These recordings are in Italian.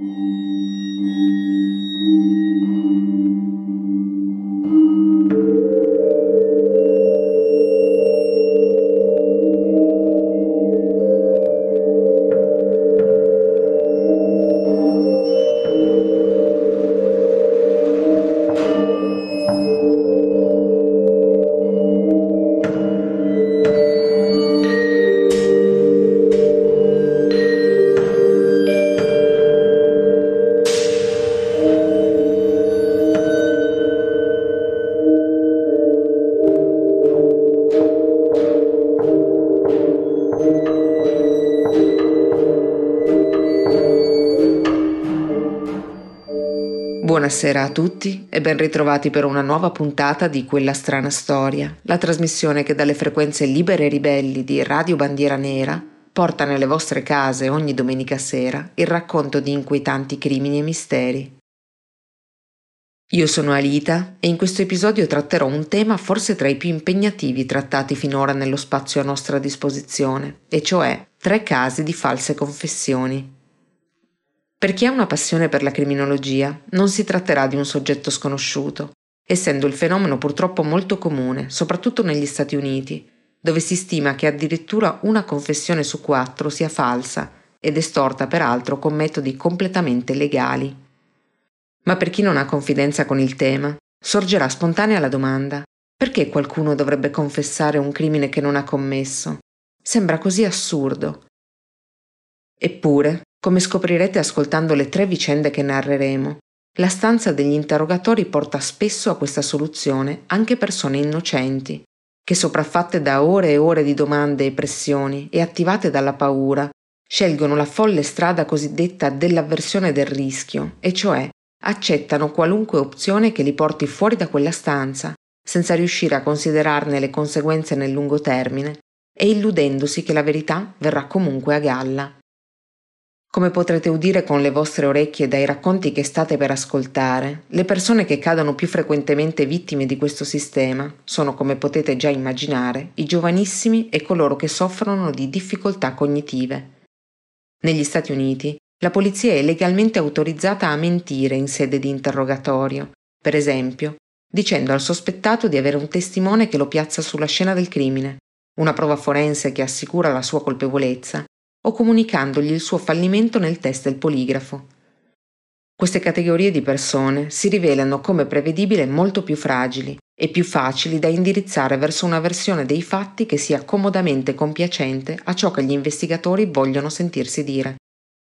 Música Buonasera a tutti e ben ritrovati per una nuova puntata di Quella strana storia, la trasmissione che dalle frequenze libere e ribelli di Radio Bandiera Nera porta nelle vostre case ogni domenica sera il racconto di inquietanti crimini e misteri. Io sono Alita e in questo episodio tratterò un tema forse tra i più impegnativi trattati finora nello spazio a nostra disposizione, e cioè tre casi di false confessioni. Per chi ha una passione per la criminologia, non si tratterà di un soggetto sconosciuto, essendo il fenomeno purtroppo molto comune, soprattutto negli Stati Uniti, dove si stima che addirittura una confessione su quattro sia falsa ed estorta peraltro con metodi completamente legali. Ma per chi non ha confidenza con il tema, sorgerà spontanea la domanda perché qualcuno dovrebbe confessare un crimine che non ha commesso? Sembra così assurdo. Eppure, come scoprirete ascoltando le tre vicende che narreremo, la stanza degli interrogatori porta spesso a questa soluzione anche persone innocenti, che sopraffatte da ore e ore di domande e pressioni e attivate dalla paura, scelgono la folle strada cosiddetta dell'avversione del rischio, e cioè accettano qualunque opzione che li porti fuori da quella stanza, senza riuscire a considerarne le conseguenze nel lungo termine, e illudendosi che la verità verrà comunque a galla. Come potrete udire con le vostre orecchie dai racconti che state per ascoltare, le persone che cadono più frequentemente vittime di questo sistema sono, come potete già immaginare, i giovanissimi e coloro che soffrono di difficoltà cognitive. Negli Stati Uniti, la polizia è legalmente autorizzata a mentire in sede di interrogatorio, per esempio, dicendo al sospettato di avere un testimone che lo piazza sulla scena del crimine, una prova forense che assicura la sua colpevolezza o comunicandogli il suo fallimento nel test del poligrafo. Queste categorie di persone si rivelano come prevedibile molto più fragili e più facili da indirizzare verso una versione dei fatti che sia comodamente compiacente a ciò che gli investigatori vogliono sentirsi dire,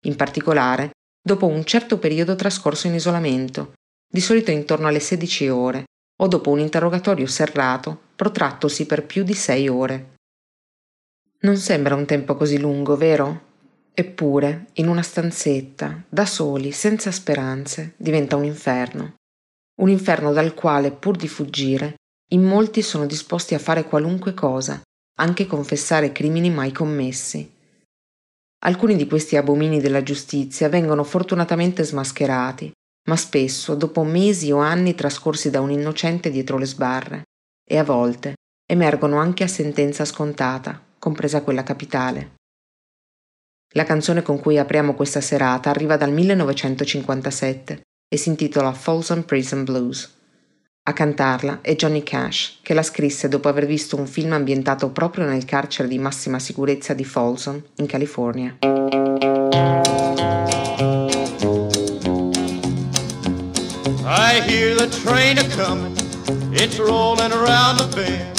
in particolare dopo un certo periodo trascorso in isolamento, di solito intorno alle 16 ore, o dopo un interrogatorio serrato protrattosi per più di 6 ore. Non sembra un tempo così lungo, vero? Eppure, in una stanzetta, da soli, senza speranze, diventa un inferno. Un inferno dal quale, pur di fuggire, in molti sono disposti a fare qualunque cosa, anche confessare crimini mai commessi. Alcuni di questi abomini della giustizia vengono fortunatamente smascherati, ma spesso dopo mesi o anni trascorsi da un innocente dietro le sbarre, e a volte emergono anche a sentenza scontata, compresa quella capitale. La canzone con cui apriamo questa serata arriva dal 1957 e si intitola Folsom Prison Blues. A cantarla è Johnny Cash, che la scrisse dopo aver visto un film ambientato proprio nel carcere di massima sicurezza di Folsom, in California. I hear the train a coming, it's rolling around the bend.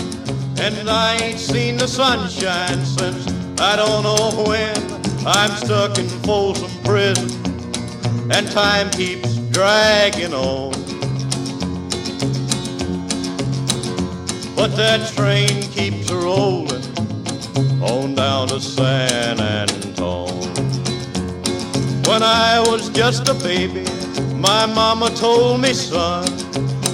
And I ain't seen the sunshine since I don't know when. I'm stuck in Folsom Prison, and time keeps dragging on. But that train keeps rolling on down to San Antone. When I was just a baby, my mama told me, son,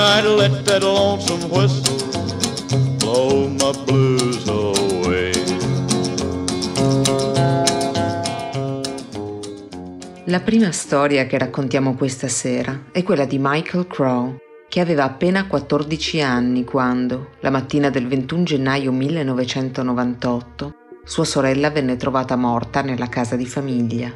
And let that lonesome whistle blow my blues away. La prima storia che raccontiamo questa sera è quella di Michael Crow, che aveva appena 14 anni quando, la mattina del 21 gennaio 1998, sua sorella venne trovata morta nella casa di famiglia.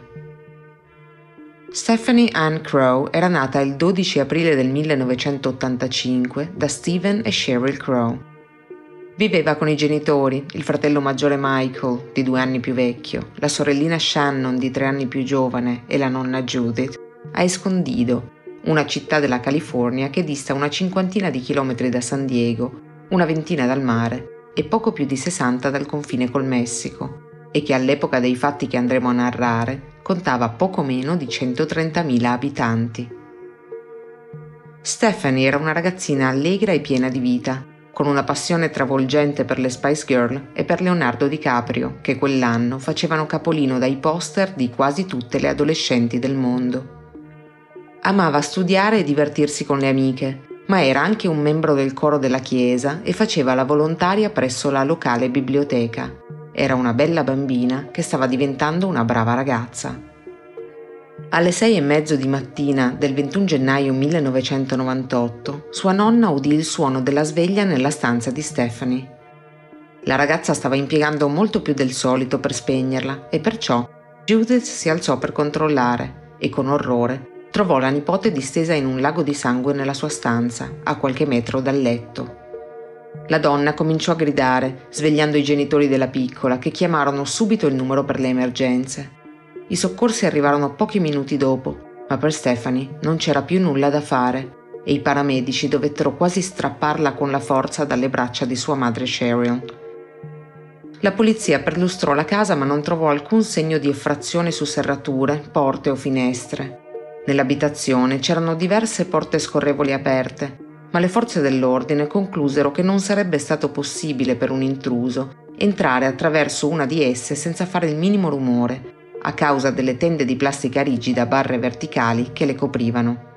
Stephanie Ann Crow era nata il 12 aprile del 1985 da Stephen e Cheryl Crow. Viveva con i genitori, il fratello maggiore Michael, di due anni più vecchio, la sorellina Shannon, di tre anni più giovane, e la nonna Judith, a Escondido, una città della California che dista una cinquantina di chilometri da San Diego, una ventina dal mare e poco più di 60 dal confine col Messico, e che all'epoca dei fatti che andremo a narrare contava poco meno di 130.000 abitanti. Stephanie era una ragazzina allegra e piena di vita, con una passione travolgente per le Spice Girl e per Leonardo DiCaprio, che quell'anno facevano capolino dai poster di quasi tutte le adolescenti del mondo. Amava studiare e divertirsi con le amiche, ma era anche un membro del coro della chiesa e faceva la volontaria presso la locale biblioteca. Era una bella bambina che stava diventando una brava ragazza. Alle sei e mezzo di mattina del 21 gennaio 1998, sua nonna udì il suono della sveglia nella stanza di Stephanie. La ragazza stava impiegando molto più del solito per spegnerla e perciò Judith si alzò per controllare e con orrore trovò la nipote distesa in un lago di sangue nella sua stanza, a qualche metro dal letto. La donna cominciò a gridare, svegliando i genitori della piccola, che chiamarono subito il numero per le emergenze. I soccorsi arrivarono pochi minuti dopo, ma per Stephanie non c'era più nulla da fare e i paramedici dovettero quasi strapparla con la forza dalle braccia di sua madre Cheryl. La polizia perlustrò la casa ma non trovò alcun segno di effrazione su serrature, porte o finestre. Nell'abitazione c'erano diverse porte scorrevoli aperte, ma le forze dell'ordine conclusero che non sarebbe stato possibile per un intruso entrare attraverso una di esse senza fare il minimo rumore a causa delle tende di plastica rigida barre verticali che le coprivano.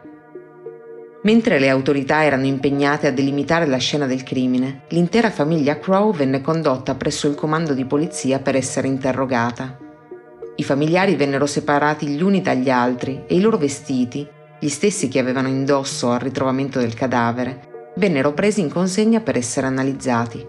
Mentre le autorità erano impegnate a delimitare la scena del crimine, l'intera famiglia Crow venne condotta presso il comando di polizia per essere interrogata. I familiari vennero separati gli uni dagli altri e i loro vestiti, gli stessi che avevano indosso al ritrovamento del cadavere, vennero presi in consegna per essere analizzati.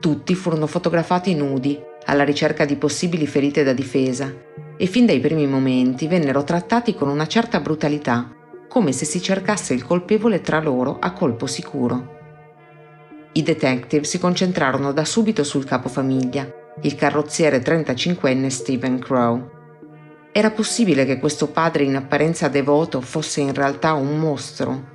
Tutti furono fotografati nudi, alla ricerca di possibili ferite da difesa, e fin dai primi momenti vennero trattati con una certa brutalità, come se si cercasse il colpevole tra loro a colpo sicuro. I detective si concentrarono da subito sul capofamiglia, il carrozziere 35enne Stephen Crow. Era possibile che questo padre in apparenza devoto fosse in realtà un mostro?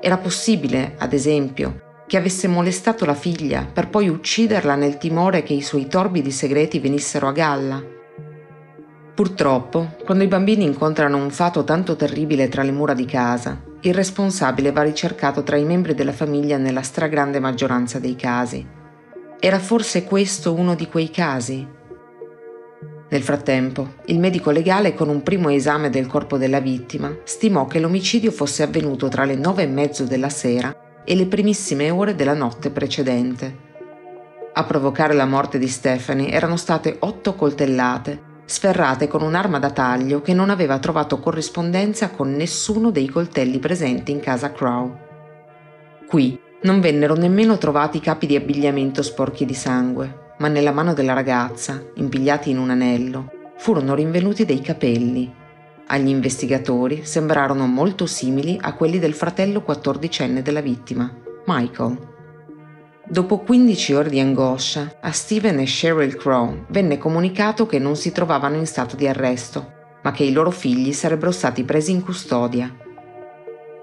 Era possibile, ad esempio, che avesse molestato la figlia per poi ucciderla nel timore che i suoi torbidi segreti venissero a galla? Purtroppo, quando i bambini incontrano un fato tanto terribile tra le mura di casa, il responsabile va ricercato tra i membri della famiglia nella stragrande maggioranza dei casi. Era forse questo uno di quei casi? Nel frattempo, il medico legale con un primo esame del corpo della vittima stimò che l'omicidio fosse avvenuto tra le nove e mezzo della sera e le primissime ore della notte precedente. A provocare la morte di Stephanie erano state otto coltellate, sferrate con un'arma da taglio che non aveva trovato corrispondenza con nessuno dei coltelli presenti in casa Crow. Qui non vennero nemmeno trovati capi di abbigliamento sporchi di sangue, ma nella mano della ragazza, impigliati in un anello, furono rinvenuti dei capelli. Agli investigatori sembrarono molto simili a quelli del fratello quattordicenne della vittima, Michael. Dopo 15 ore di angoscia, a Steven e Cheryl Crow venne comunicato che non si trovavano in stato di arresto, ma che i loro figli sarebbero stati presi in custodia.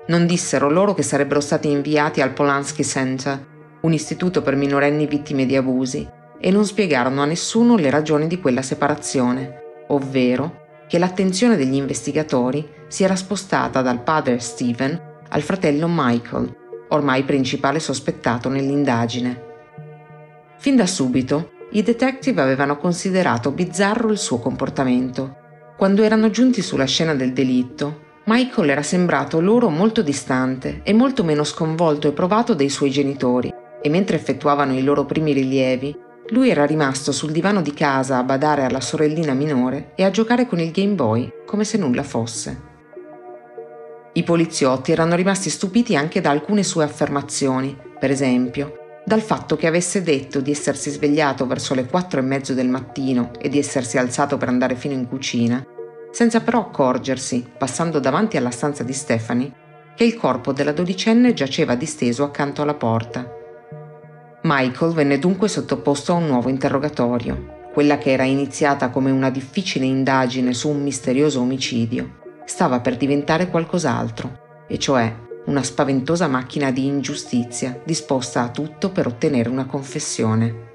Non dissero loro che sarebbero stati inviati al Polanski Center, un istituto per minorenni vittime di abusi, e non spiegarono a nessuno le ragioni di quella separazione, ovvero che l'attenzione degli investigatori si era spostata dal padre Steven al fratello Michael, ormai principale sospettato nell'indagine. Fin da subito, i detective avevano considerato bizzarro il suo comportamento. Quando erano giunti sulla scena del delitto, Michael era sembrato loro molto distante e molto meno sconvolto e provato dei suoi genitori, e mentre effettuavano i loro primi rilievi, lui era rimasto sul divano di casa a badare alla sorellina minore e a giocare con il Game Boy, come se nulla fosse. I poliziotti erano rimasti stupiti anche da alcune sue affermazioni, per esempio, dal fatto che avesse detto di essersi svegliato verso le quattro e mezzo del mattino e di essersi alzato per andare fino in cucina, senza però accorgersi, passando davanti alla stanza di Stephanie, che il corpo della dodicenne giaceva disteso accanto alla porta. Michael venne dunque sottoposto a un nuovo interrogatorio, quella che era iniziata come una difficile indagine su un misterioso omicidio stava per diventare qualcos'altro, e cioè una spaventosa macchina di ingiustizia disposta a tutto per ottenere una confessione.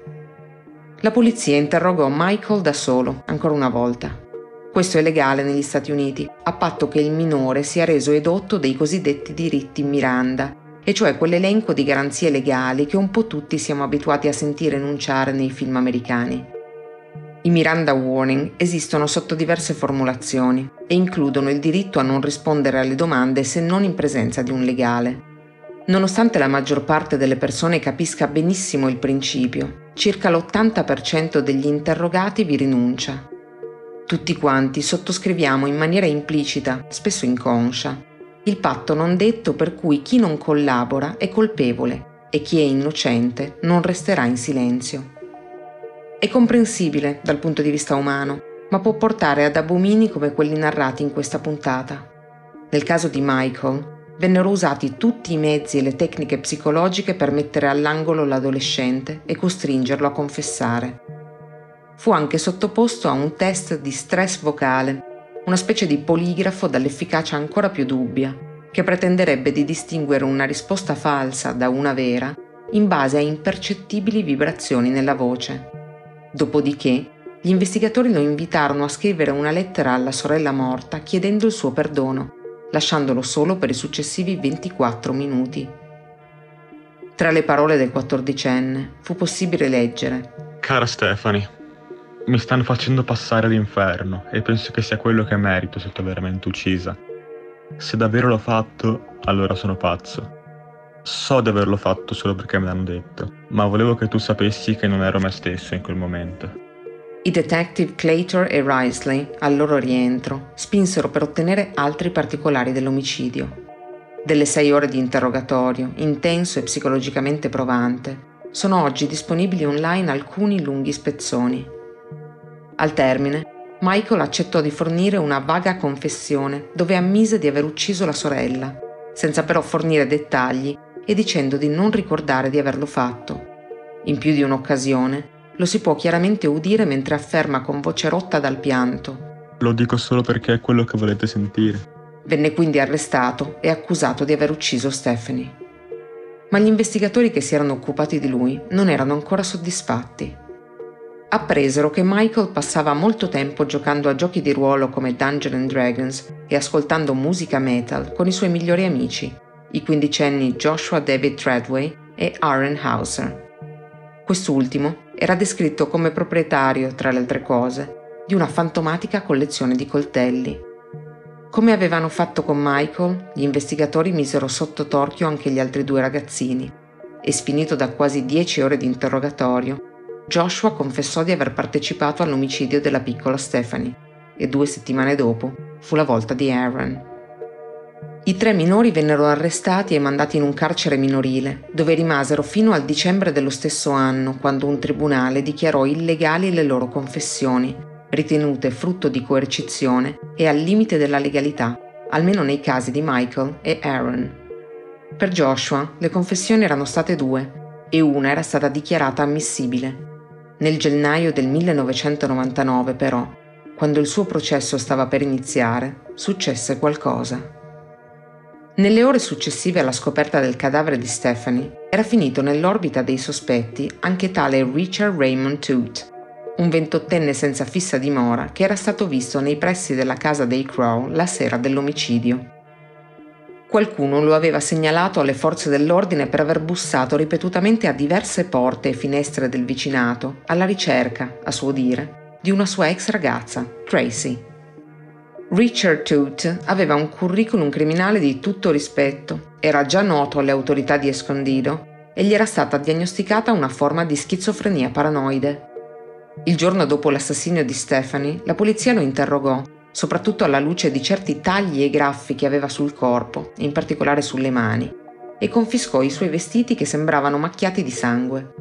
La polizia interrogò Michael da solo, ancora una volta. Questo è legale negli Stati Uniti, a patto che il minore sia reso edotto dei cosiddetti diritti Miranda, e cioè quell'elenco di garanzie legali che un po' tutti siamo abituati a sentire enunciare nei film americani. I Miranda Warning esistono sotto diverse formulazioni e includono il diritto a non rispondere alle domande se non in presenza di un legale. Nonostante la maggior parte delle persone capisca benissimo il principio, circa l'80% degli interrogati vi rinuncia. Tutti quanti sottoscriviamo in maniera implicita, spesso inconscia, il patto non detto per cui chi non collabora è colpevole e chi è innocente non resterà in silenzio. È comprensibile dal punto di vista umano, ma può portare ad abomini come quelli narrati in questa puntata. Nel caso di Michael, vennero usati tutti i mezzi e le tecniche psicologiche per mettere all'angolo l'adolescente e costringerlo a confessare. Fu anche sottoposto a un test di stress vocale, una specie di poligrafo dall'efficacia ancora più dubbia, che pretenderebbe di distinguere una risposta falsa da una vera in base a impercettibili vibrazioni nella voce. Dopodiché, gli investigatori lo invitarono a scrivere una lettera alla sorella morta chiedendo il suo perdono, lasciandolo solo per i successivi 24 minuti. Tra le parole del quattordicenne fu possibile leggere Cara Stephanie, mi stanno facendo passare all'inferno e penso che sia quello che merito sotto veramente uccisa. Se davvero l'ho fatto, allora sono pazzo. So di averlo fatto solo perché me l'hanno detto, ma volevo che tu sapessi che non ero me stesso in quel momento. I detective Claytor e Risley, al loro rientro, spinsero per ottenere altri particolari dell'omicidio. Delle sei ore di interrogatorio, intenso e psicologicamente provante, sono oggi disponibili online alcuni lunghi spezzoni. Al termine, Michael accettò di fornire una vaga confessione dove ammise di aver ucciso la sorella, senza però fornire dettagli e dicendo di non ricordare di averlo fatto. In più di un'occasione lo si può chiaramente udire mentre afferma con voce rotta dal pianto. Lo dico solo perché è quello che volete sentire. Venne quindi arrestato e accusato di aver ucciso Stephanie. Ma gli investigatori che si erano occupati di lui non erano ancora soddisfatti. Appresero che Michael passava molto tempo giocando a giochi di ruolo come Dungeons Dragons e ascoltando musica metal con i suoi migliori amici, i quindicenni Joshua David Treadway e Aaron Hauser. Quest'ultimo era descritto come proprietario, tra le altre cose, di una fantomatica collezione di coltelli. Come avevano fatto con Michael, gli investigatori misero sotto torchio anche gli altri due ragazzini e, sfinito da quasi dieci ore di interrogatorio, Joshua confessò di aver partecipato all'omicidio della piccola Stephanie e due settimane dopo fu la volta di Aaron. I tre minori vennero arrestati e mandati in un carcere minorile, dove rimasero fino al dicembre dello stesso anno, quando un tribunale dichiarò illegali le loro confessioni, ritenute frutto di coercizione e al limite della legalità, almeno nei casi di Michael e Aaron. Per Joshua le confessioni erano state due e una era stata dichiarata ammissibile. Nel gennaio del 1999 però, quando il suo processo stava per iniziare, successe qualcosa. Nelle ore successive alla scoperta del cadavere di Stephanie, era finito nell'orbita dei sospetti anche tale Richard Raymond Toot, un ventottenne senza fissa dimora che era stato visto nei pressi della casa dei Crow la sera dell'omicidio. Qualcuno lo aveva segnalato alle forze dell'ordine per aver bussato ripetutamente a diverse porte e finestre del vicinato, alla ricerca, a suo dire, di una sua ex ragazza, Tracy. Richard Toot aveva un curriculum criminale di tutto rispetto, era già noto alle autorità di Escondido e gli era stata diagnosticata una forma di schizofrenia paranoide. Il giorno dopo l'assassinio di Stephanie, la polizia lo interrogò, soprattutto alla luce di certi tagli e graffi che aveva sul corpo, in particolare sulle mani, e confiscò i suoi vestiti che sembravano macchiati di sangue.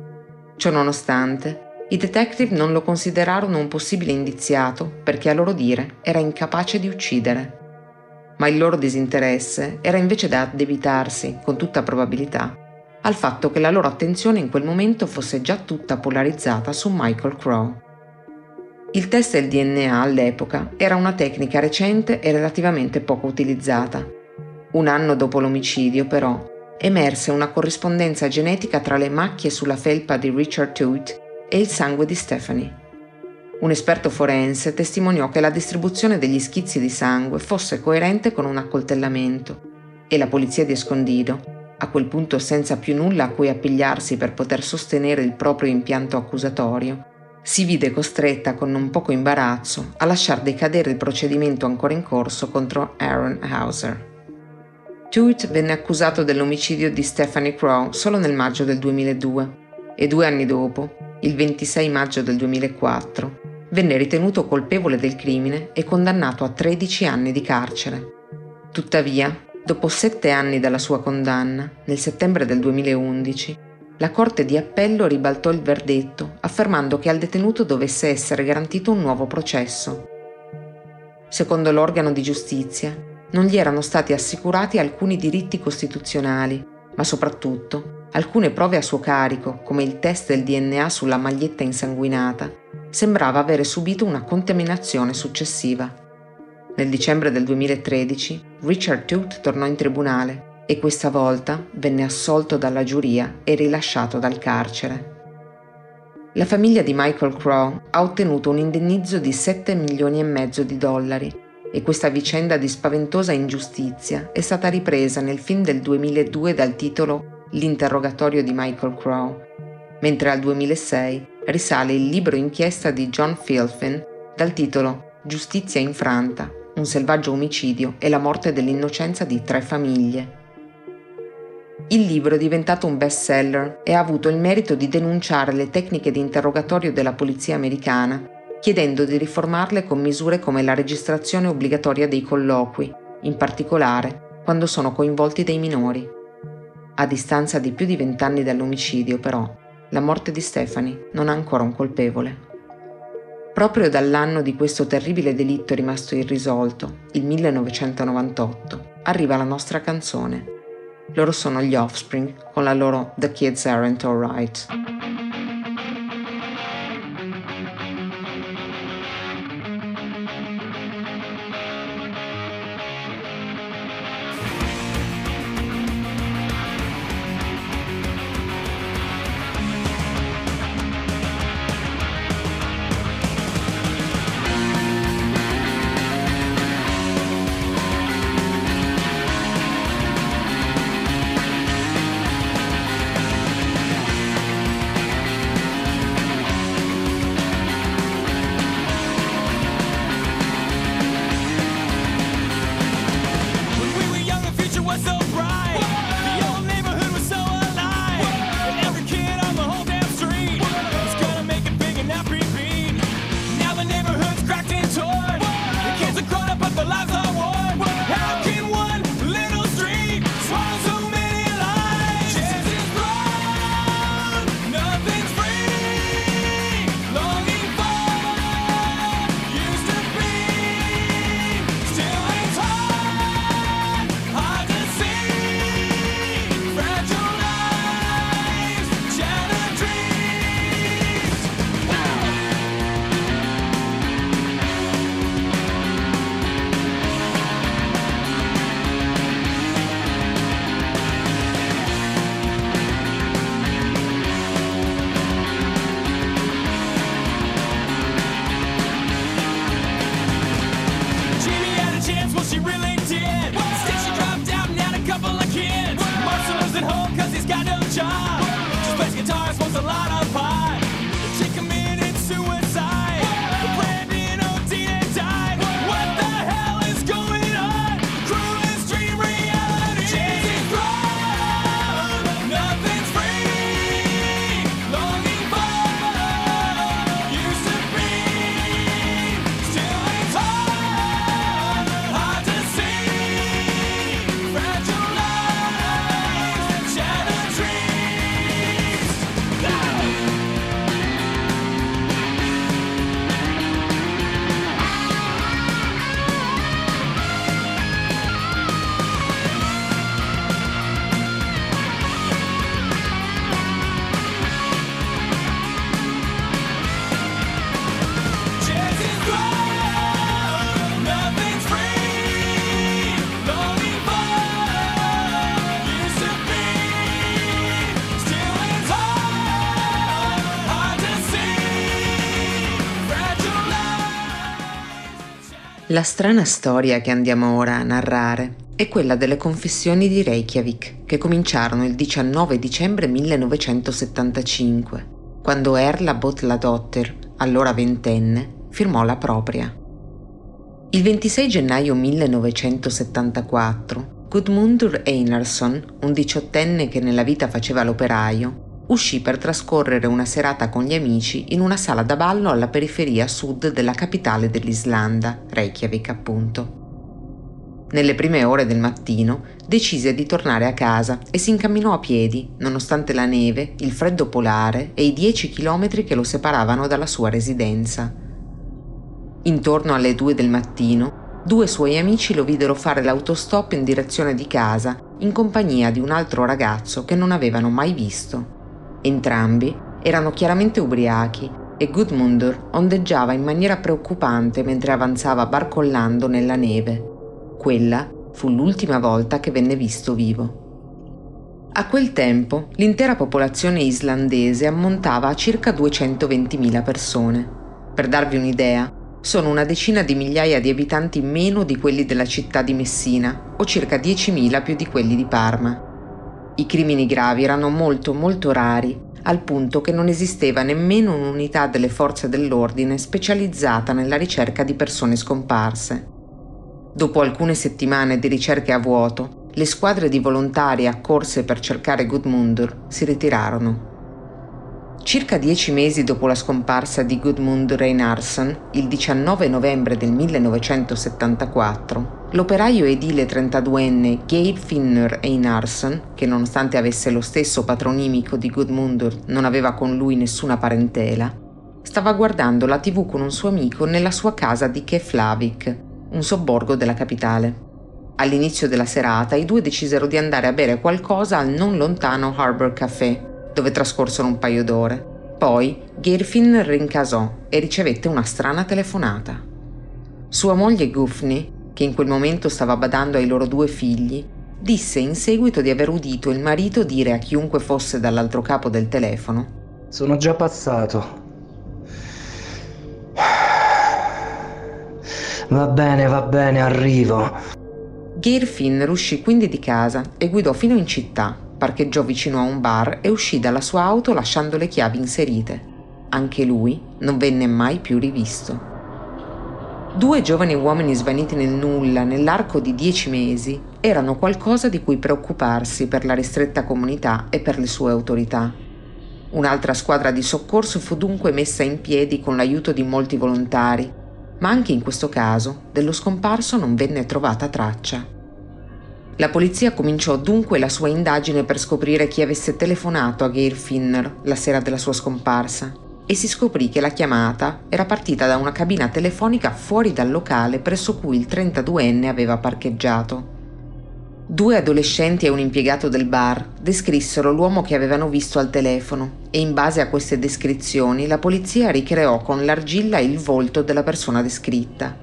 Ciononostante, i detective non lo considerarono un possibile indiziato perché a loro dire era incapace di uccidere. Ma il loro disinteresse era invece da addebitarsi, con tutta probabilità, al fatto che la loro attenzione in quel momento fosse già tutta polarizzata su Michael Crow. Il test del DNA all'epoca era una tecnica recente e relativamente poco utilizzata. Un anno dopo l'omicidio, però, emerse una corrispondenza genetica tra le macchie sulla felpa di Richard Toot e il sangue di Stephanie. Un esperto forense testimoniò che la distribuzione degli schizzi di sangue fosse coerente con un accoltellamento e la polizia di Escondido, a quel punto senza più nulla a cui appigliarsi per poter sostenere il proprio impianto accusatorio, si vide costretta con non poco imbarazzo a lasciar decadere il procedimento ancora in corso contro Aaron Hauser. Tuit venne accusato dell'omicidio di Stephanie Crow solo nel maggio del 2002 e due anni dopo il 26 maggio del 2004, venne ritenuto colpevole del crimine e condannato a 13 anni di carcere. Tuttavia, dopo sette anni dalla sua condanna, nel settembre del 2011, la Corte di Appello ribaltò il verdetto affermando che al detenuto dovesse essere garantito un nuovo processo. Secondo l'organo di giustizia, non gli erano stati assicurati alcuni diritti costituzionali, ma soprattutto alcune prove a suo carico, come il test del DNA sulla maglietta insanguinata, sembrava avere subito una contaminazione successiva. Nel dicembre del 2013 Richard Tooth tornò in tribunale e questa volta venne assolto dalla giuria e rilasciato dal carcere. La famiglia di Michael Crow ha ottenuto un indennizzo di 7 milioni e mezzo di dollari e questa vicenda di spaventosa ingiustizia è stata ripresa nel film del 2002 dal titolo l'interrogatorio di Michael Crow, mentre al 2006 risale il libro inchiesta di John Filfin dal titolo Giustizia infranta, un selvaggio omicidio e la morte dell'innocenza di tre famiglie. Il libro è diventato un bestseller e ha avuto il merito di denunciare le tecniche di interrogatorio della polizia americana, chiedendo di riformarle con misure come la registrazione obbligatoria dei colloqui, in particolare quando sono coinvolti dei minori. A distanza di più di vent'anni dall'omicidio, però, la morte di Stephanie non ha ancora un colpevole. Proprio dall'anno di questo terribile delitto rimasto irrisolto, il 1998, arriva la nostra canzone. Loro sono gli Offspring con la loro The Kids Aren't Alright. La strana storia che andiamo ora a narrare è quella delle confessioni di Reykjavik, che cominciarono il 19 dicembre 1975, quando Erla Botladottir, allora ventenne, firmò la propria. Il 26 gennaio 1974, Gudmundur Einarsson, un diciottenne che nella vita faceva l'operaio, uscì per trascorrere una serata con gli amici in una sala da ballo alla periferia sud della capitale dell'Islanda, Reykjavik appunto. Nelle prime ore del mattino decise di tornare a casa e si incamminò a piedi, nonostante la neve, il freddo polare e i dieci chilometri che lo separavano dalla sua residenza. Intorno alle due del mattino, due suoi amici lo videro fare l'autostop in direzione di casa in compagnia di un altro ragazzo che non avevano mai visto. Entrambi erano chiaramente ubriachi e Gudmundur ondeggiava in maniera preoccupante mentre avanzava barcollando nella neve. Quella fu l'ultima volta che venne visto vivo. A quel tempo l'intera popolazione islandese ammontava a circa 220.000 persone. Per darvi un'idea, sono una decina di migliaia di abitanti meno di quelli della città di Messina o circa 10.000 più di quelli di Parma. I crimini gravi erano molto molto rari, al punto che non esisteva nemmeno un'unità delle forze dell'ordine specializzata nella ricerca di persone scomparse. Dopo alcune settimane di ricerche a vuoto, le squadre di volontari accorse per cercare Gudmundur si ritirarono. Circa dieci mesi dopo la scomparsa di Gudmund Reinarsson, il 19 novembre del 1974, l'operaio edile 32enne Gabe Finner Einarsson, che nonostante avesse lo stesso patronimico di Gudmundur non aveva con lui nessuna parentela, stava guardando la tv con un suo amico nella sua casa di Keflavik, un sobborgo della capitale. All'inizio della serata i due decisero di andare a bere qualcosa al non lontano Harbor Café, dove trascorsero un paio d'ore. Poi Girfin rincasò e ricevette una strana telefonata. Sua moglie Gufni, che in quel momento stava badando ai loro due figli, disse in seguito di aver udito il marito dire a chiunque fosse dall'altro capo del telefono Sono già passato. Va bene, va bene, arrivo. Girfin uscì quindi di casa e guidò fino in città, parcheggiò vicino a un bar e uscì dalla sua auto lasciando le chiavi inserite. Anche lui non venne mai più rivisto. Due giovani uomini svaniti nel nulla nell'arco di dieci mesi erano qualcosa di cui preoccuparsi per la ristretta comunità e per le sue autorità. Un'altra squadra di soccorso fu dunque messa in piedi con l'aiuto di molti volontari, ma anche in questo caso dello scomparso non venne trovata traccia. La polizia cominciò dunque la sua indagine per scoprire chi avesse telefonato a Gail Finner la sera della sua scomparsa e si scoprì che la chiamata era partita da una cabina telefonica fuori dal locale presso cui il 32enne aveva parcheggiato. Due adolescenti e un impiegato del bar descrissero l'uomo che avevano visto al telefono e in base a queste descrizioni la polizia ricreò con l'argilla il volto della persona descritta.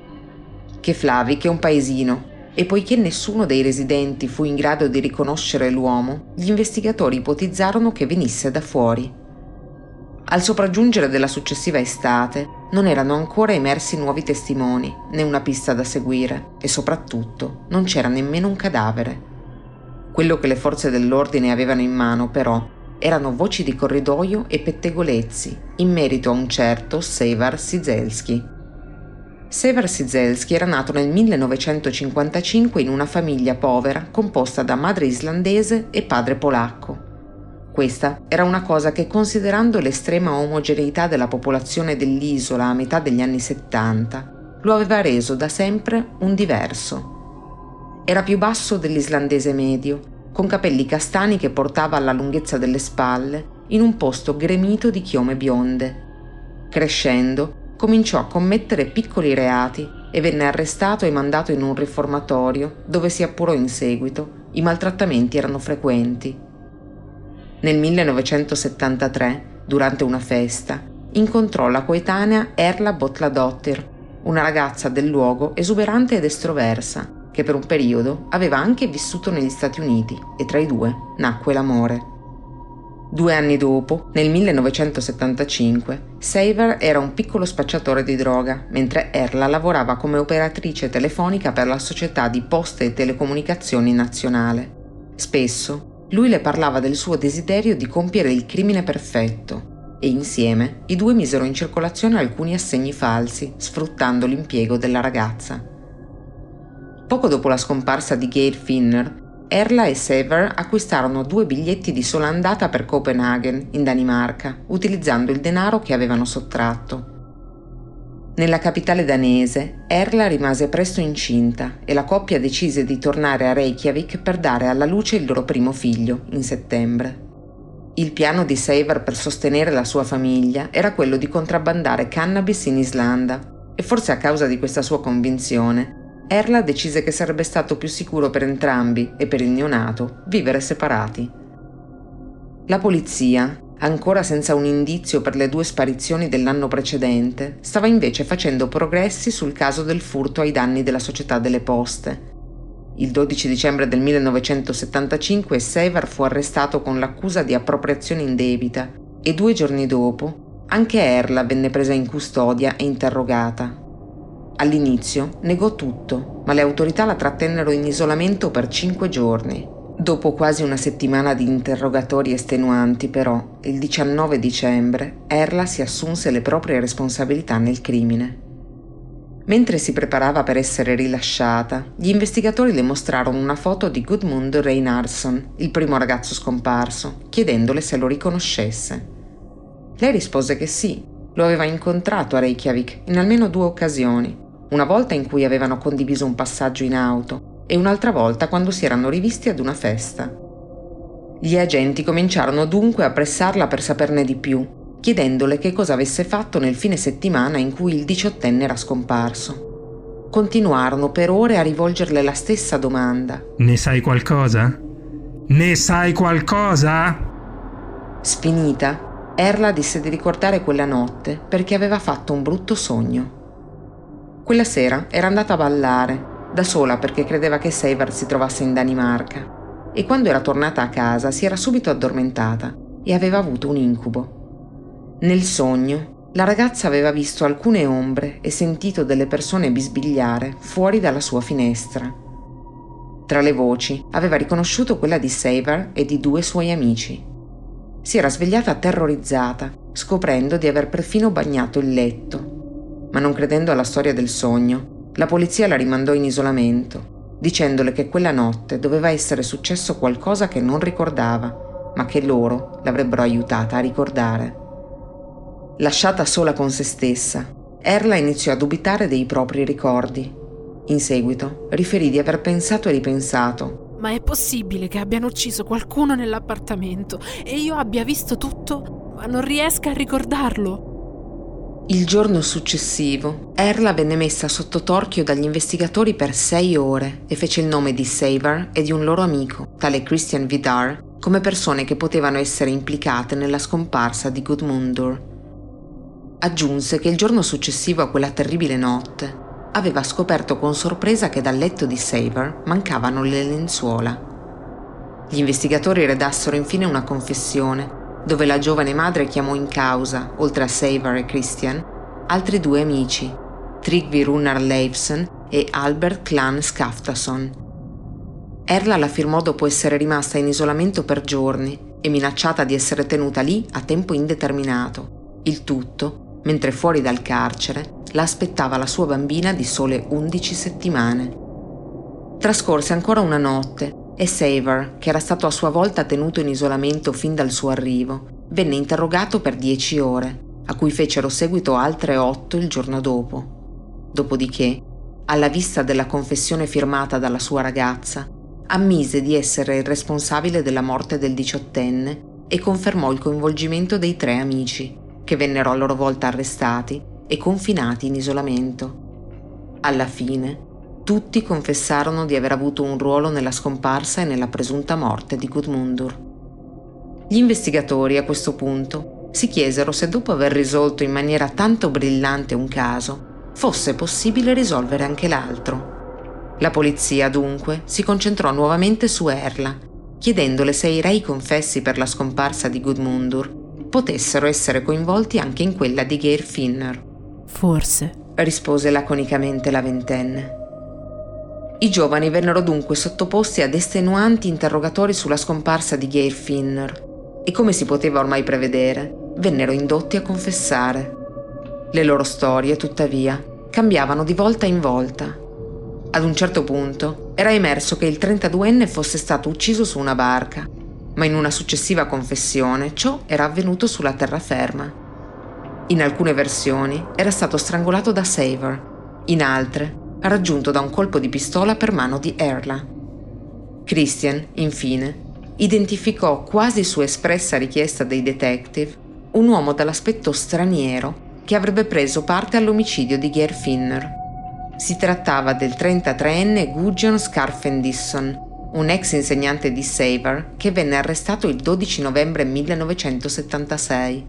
Che Flavi, che è un paesino, e poiché nessuno dei residenti fu in grado di riconoscere l'uomo, gli investigatori ipotizzarono che venisse da fuori. Al sopraggiungere della successiva estate non erano ancora emersi nuovi testimoni, né una pista da seguire e soprattutto non c'era nemmeno un cadavere. Quello che le forze dell'ordine avevano in mano, però, erano voci di corridoio e pettegolezzi in merito a un certo Sevar Sizelski. Sevar Sizelski era nato nel 1955 in una famiglia povera composta da madre islandese e padre polacco. Questa era una cosa che, considerando l'estrema omogeneità della popolazione dell'isola a metà degli anni 70, lo aveva reso da sempre un diverso. Era più basso dell'islandese medio con capelli castani che portava alla lunghezza delle spalle, in un posto gremito di chiome bionde. Crescendo, cominciò a commettere piccoli reati e venne arrestato e mandato in un riformatorio, dove si appurò in seguito i maltrattamenti erano frequenti. Nel 1973, durante una festa, incontrò la coetanea Erla Botladottir, una ragazza del luogo esuberante ed estroversa, che per un periodo aveva anche vissuto negli Stati Uniti e tra i due nacque l'amore. Due anni dopo, nel 1975, Saver era un piccolo spacciatore di droga, mentre Erla lavorava come operatrice telefonica per la società di poste e telecomunicazioni nazionale. Spesso lui le parlava del suo desiderio di compiere il crimine perfetto e insieme i due misero in circolazione alcuni assegni falsi, sfruttando l'impiego della ragazza. Poco dopo la scomparsa di Gail Finner, Erla e Sever acquistarono due biglietti di sola andata per Copenaghen, in Danimarca, utilizzando il denaro che avevano sottratto. Nella capitale danese, Erla rimase presto incinta e la coppia decise di tornare a Reykjavik per dare alla luce il loro primo figlio, in settembre. Il piano di Sever per sostenere la sua famiglia era quello di contrabbandare cannabis in Islanda e forse a causa di questa sua convinzione Erla decise che sarebbe stato più sicuro per entrambi e per il neonato vivere separati. La polizia, ancora senza un indizio per le due sparizioni dell'anno precedente, stava invece facendo progressi sul caso del furto ai danni della società delle poste. Il 12 dicembre del 1975 Sevar fu arrestato con l'accusa di appropriazione indebita e due giorni dopo anche Erla venne presa in custodia e interrogata. All'inizio negò tutto, ma le autorità la trattennero in isolamento per cinque giorni. Dopo quasi una settimana di interrogatori estenuanti, però, il 19 dicembre, Erla si assunse le proprie responsabilità nel crimine. Mentre si preparava per essere rilasciata, gli investigatori le mostrarono una foto di Gudmund Reinhardsson, il primo ragazzo scomparso, chiedendole se lo riconoscesse. Lei rispose che sì, lo aveva incontrato a Reykjavik in almeno due occasioni, una volta in cui avevano condiviso un passaggio in auto e un'altra volta quando si erano rivisti ad una festa. Gli agenti cominciarono dunque a pressarla per saperne di più, chiedendole che cosa avesse fatto nel fine settimana in cui il diciottenne era scomparso. Continuarono per ore a rivolgerle la stessa domanda. Ne sai qualcosa? Ne sai qualcosa? Sfinita, Erla disse di ricordare quella notte perché aveva fatto un brutto sogno. Quella sera era andata a ballare, da sola perché credeva che Sever si trovasse in Danimarca, e quando era tornata a casa si era subito addormentata e aveva avuto un incubo. Nel sogno, la ragazza aveva visto alcune ombre e sentito delle persone bisbigliare fuori dalla sua finestra. Tra le voci aveva riconosciuto quella di Saver e di due suoi amici. Si era svegliata terrorizzata, scoprendo di aver perfino bagnato il letto ma non credendo alla storia del sogno, la polizia la rimandò in isolamento, dicendole che quella notte doveva essere successo qualcosa che non ricordava, ma che loro l'avrebbero aiutata a ricordare. Lasciata sola con se stessa, Erla iniziò a dubitare dei propri ricordi. In seguito riferì di aver pensato e ripensato. Ma è possibile che abbiano ucciso qualcuno nell'appartamento e io abbia visto tutto, ma non riesca a ricordarlo? Il giorno successivo, Erla venne messa sotto torchio dagli investigatori per sei ore e fece il nome di Saver e di un loro amico, tale Christian Vidar, come persone che potevano essere implicate nella scomparsa di Gudmundur. Aggiunse che il giorno successivo a quella terribile notte aveva scoperto con sorpresa che dal letto di Saver mancavano le lenzuola. Gli investigatori redassero infine una confessione dove la giovane madre chiamò in causa, oltre a Saver e Christian, altri due amici, Trygve Runar Leifsen e Albert Klan Skaftason. Erla la firmò dopo essere rimasta in isolamento per giorni e minacciata di essere tenuta lì a tempo indeterminato. Il tutto mentre fuori dal carcere la aspettava la sua bambina di sole 11 settimane. Trascorse ancora una notte e Saver, che era stato a sua volta tenuto in isolamento fin dal suo arrivo, venne interrogato per 10 ore, a cui fecero seguito altre 8 il giorno dopo. Dopodiché, alla vista della confessione firmata dalla sua ragazza, ammise di essere il responsabile della morte del diciottenne e confermò il coinvolgimento dei tre amici, che vennero a loro volta arrestati e confinati in isolamento. Alla fine, tutti confessarono di aver avuto un ruolo nella scomparsa e nella presunta morte di Gudmundur. Gli investigatori a questo punto si chiesero se dopo aver risolto in maniera tanto brillante un caso, fosse possibile risolvere anche l'altro. La polizia dunque si concentrò nuovamente su Erla, chiedendole se i rei confessi per la scomparsa di Gudmundur potessero essere coinvolti anche in quella di Geir Finner. Forse, rispose laconicamente la ventenne. I giovani vennero dunque sottoposti ad estenuanti interrogatori sulla scomparsa di Geir Finner e come si poteva ormai prevedere, vennero indotti a confessare. Le loro storie, tuttavia, cambiavano di volta in volta ad un certo punto era emerso che il 32enne fosse stato ucciso su una barca, ma in una successiva confessione ciò era avvenuto sulla terraferma. In alcune versioni era stato strangolato da Saver, in altre raggiunto da un colpo di pistola per mano di Erla. Christian, infine, identificò quasi su espressa richiesta dei detective un uomo dall'aspetto straniero che avrebbe preso parte all'omicidio di Geir Finner si trattava del 33enne Gudjon Scarfendisson, un ex insegnante di Saver che venne arrestato il 12 novembre 1976.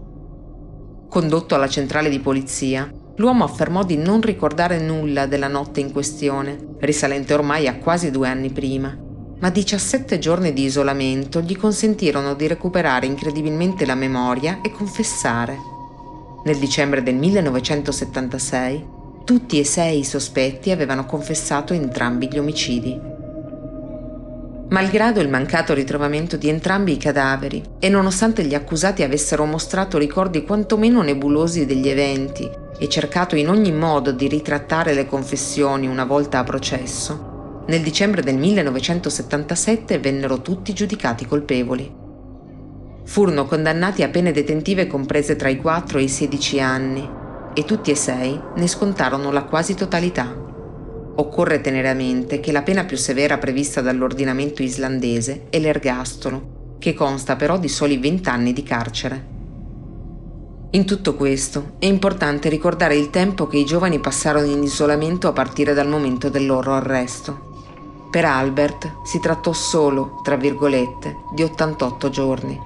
Condotto alla centrale di polizia, l'uomo affermò di non ricordare nulla della notte in questione, risalente ormai a quasi due anni prima, ma 17 giorni di isolamento gli consentirono di recuperare incredibilmente la memoria e confessare. Nel dicembre del 1976 tutti e sei i sospetti avevano confessato entrambi gli omicidi. Malgrado il mancato ritrovamento di entrambi i cadaveri e nonostante gli accusati avessero mostrato ricordi quantomeno nebulosi degli eventi e cercato in ogni modo di ritrattare le confessioni una volta a processo, nel dicembre del 1977 vennero tutti giudicati colpevoli. Furono condannati a pene detentive comprese tra i 4 e i 16 anni e tutti e sei ne scontarono la quasi totalità. Occorre tenere a mente che la pena più severa prevista dall'ordinamento islandese è l'ergastolo, che consta però di soli 20 anni di carcere. In tutto questo è importante ricordare il tempo che i giovani passarono in isolamento a partire dal momento del loro arresto. Per Albert si trattò solo, tra virgolette, di 88 giorni.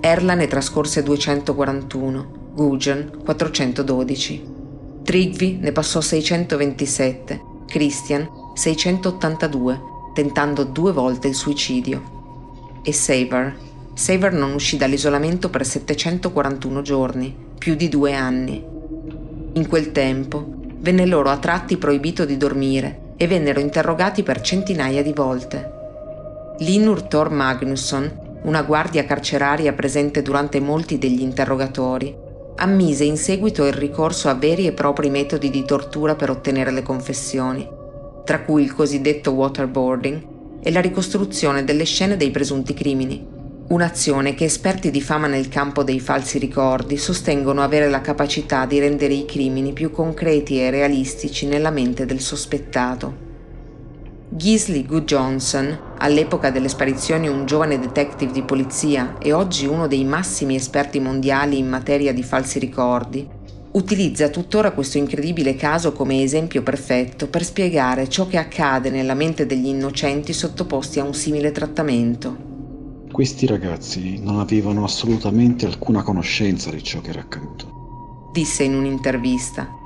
Erla ne trascorse 241 Gugen 412. Trigvi ne passò 627, Christian 682, tentando due volte il suicidio. E Saver. Saver non uscì dall'isolamento per 741 giorni, più di due anni. In quel tempo venne loro a tratti proibito di dormire e vennero interrogati per centinaia di volte. Linur Thor Magnusson, una guardia carceraria presente durante molti degli interrogatori, ammise in seguito il ricorso a veri e propri metodi di tortura per ottenere le confessioni, tra cui il cosiddetto waterboarding e la ricostruzione delle scene dei presunti crimini, un'azione che esperti di fama nel campo dei falsi ricordi sostengono avere la capacità di rendere i crimini più concreti e realistici nella mente del sospettato. Gisli Good Johnson, all'epoca delle sparizioni un giovane detective di polizia e oggi uno dei massimi esperti mondiali in materia di falsi ricordi, utilizza tuttora questo incredibile caso come esempio perfetto per spiegare ciò che accade nella mente degli innocenti sottoposti a un simile trattamento. Questi ragazzi non avevano assolutamente alcuna conoscenza di ciò che era accaduto. Disse in un'intervista.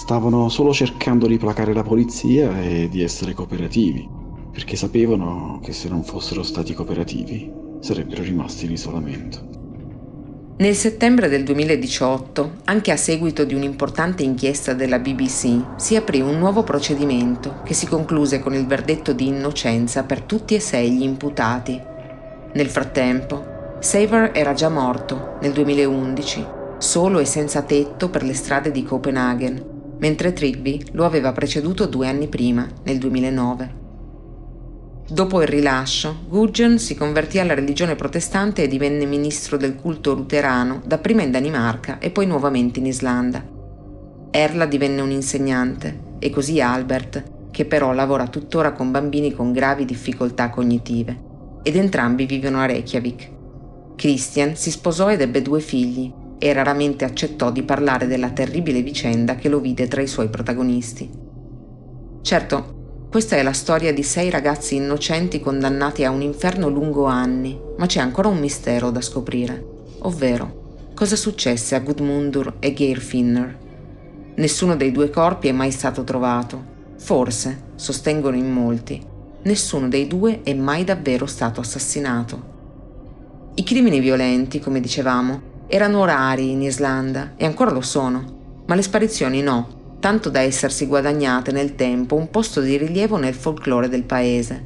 Stavano solo cercando di placare la polizia e di essere cooperativi, perché sapevano che se non fossero stati cooperativi sarebbero rimasti in isolamento. Nel settembre del 2018, anche a seguito di un'importante inchiesta della BBC, si aprì un nuovo procedimento che si concluse con il verdetto di innocenza per tutti e sei gli imputati. Nel frattempo, Saver era già morto nel 2011, solo e senza tetto per le strade di Copenaghen, mentre Trigby lo aveva preceduto due anni prima, nel 2009. Dopo il rilascio, Gudjon si convertì alla religione protestante e divenne ministro del culto luterano, dapprima in Danimarca e poi nuovamente in Islanda. Erla divenne un insegnante e così Albert, che però lavora tuttora con bambini con gravi difficoltà cognitive, ed entrambi vivono a Reykjavik. Christian si sposò ed ebbe due figli e raramente accettò di parlare della terribile vicenda che lo vide tra i suoi protagonisti. Certo, questa è la storia di sei ragazzi innocenti condannati a un inferno lungo anni, ma c'è ancora un mistero da scoprire, ovvero cosa successe a Gudmundur e Geirfinnr. Nessuno dei due corpi è mai stato trovato. Forse, sostengono in molti, nessuno dei due è mai davvero stato assassinato. I crimini violenti, come dicevamo, erano rari in Islanda e ancora lo sono, ma le sparizioni no tanto da essersi guadagnate nel tempo un posto di rilievo nel folklore del paese.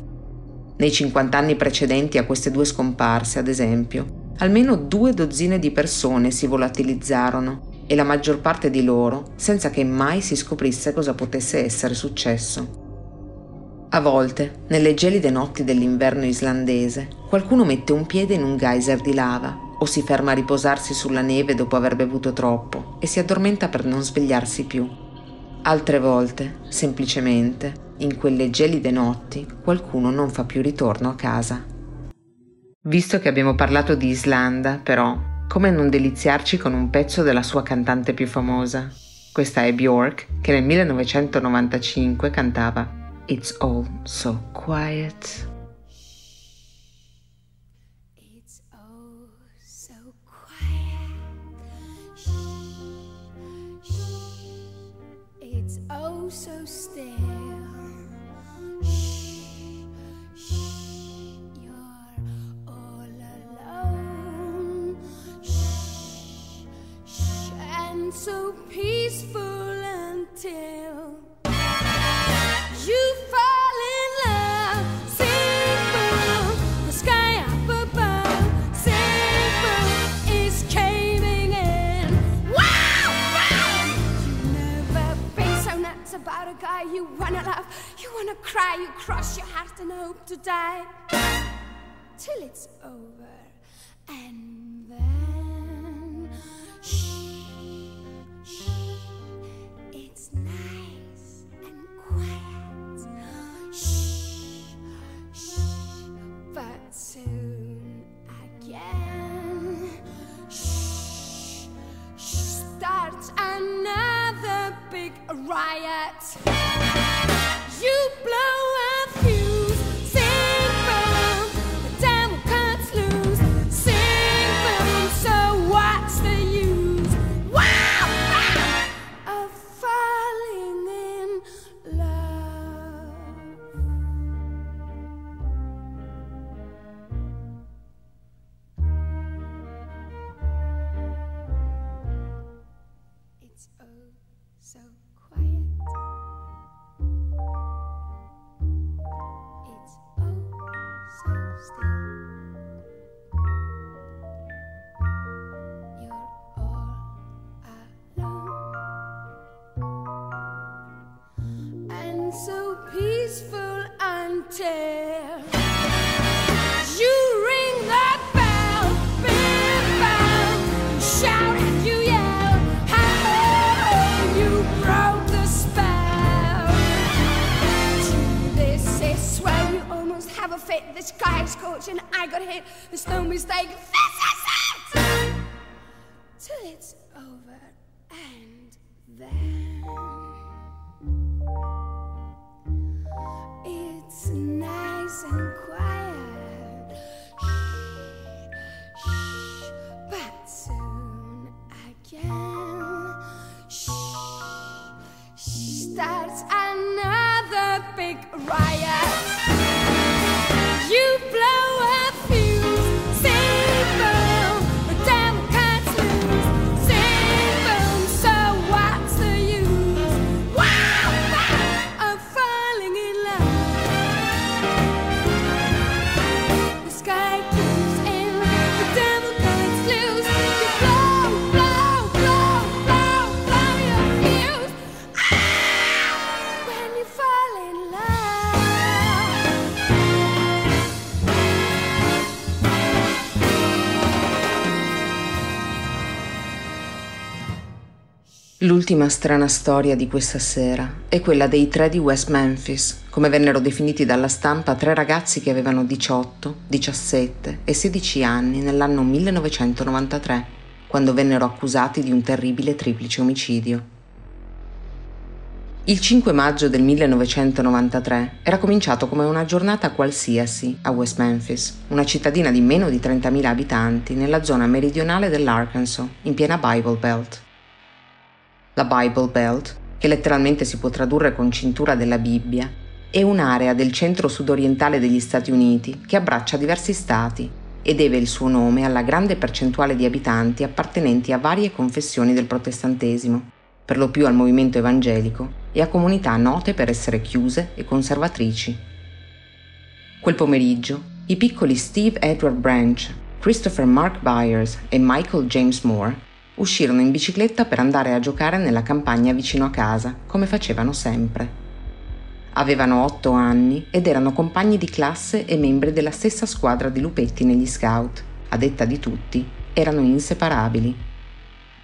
Nei 50 anni precedenti a queste due scomparse, ad esempio, almeno due dozzine di persone si volatilizzarono e la maggior parte di loro senza che mai si scoprisse cosa potesse essere successo. A volte, nelle gelide notti dell'inverno islandese, qualcuno mette un piede in un geyser di lava o si ferma a riposarsi sulla neve dopo aver bevuto troppo e si addormenta per non svegliarsi più. Altre volte, semplicemente, in quelle gelide notti, qualcuno non fa più ritorno a casa. Visto che abbiamo parlato di Islanda, però, come non deliziarci con un pezzo della sua cantante più famosa? Questa è Bjork, che nel 1995 cantava It's All So Quiet. So peaceful until you fall in love. Boom, the sky up above. Boom is caving in. Wow, wow. You've never been so nuts about a guy you wanna love. You wanna cry, you cross your heart and hope to die till it's over. And then, big riot. You blow so coach and I got hit. There's no mistake. L'ultima strana storia di questa sera è quella dei tre di West Memphis, come vennero definiti dalla stampa tre ragazzi che avevano 18, 17 e 16 anni nell'anno 1993, quando vennero accusati di un terribile triplice omicidio. Il 5 maggio del 1993 era cominciato come una giornata qualsiasi a West Memphis, una cittadina di meno di 30.000 abitanti nella zona meridionale dell'Arkansas, in piena Bible Belt. La Bible Belt, che letteralmente si può tradurre con cintura della Bibbia, è un'area del centro sudorientale degli Stati Uniti che abbraccia diversi stati e deve il suo nome alla grande percentuale di abitanti appartenenti a varie confessioni del protestantesimo, per lo più al movimento evangelico e a comunità note per essere chiuse e conservatrici. Quel pomeriggio, i piccoli Steve Edward Branch, Christopher Mark Byers e Michael James Moore uscirono in bicicletta per andare a giocare nella campagna vicino a casa, come facevano sempre. Avevano otto anni ed erano compagni di classe e membri della stessa squadra di lupetti negli scout. A detta di tutti, erano inseparabili.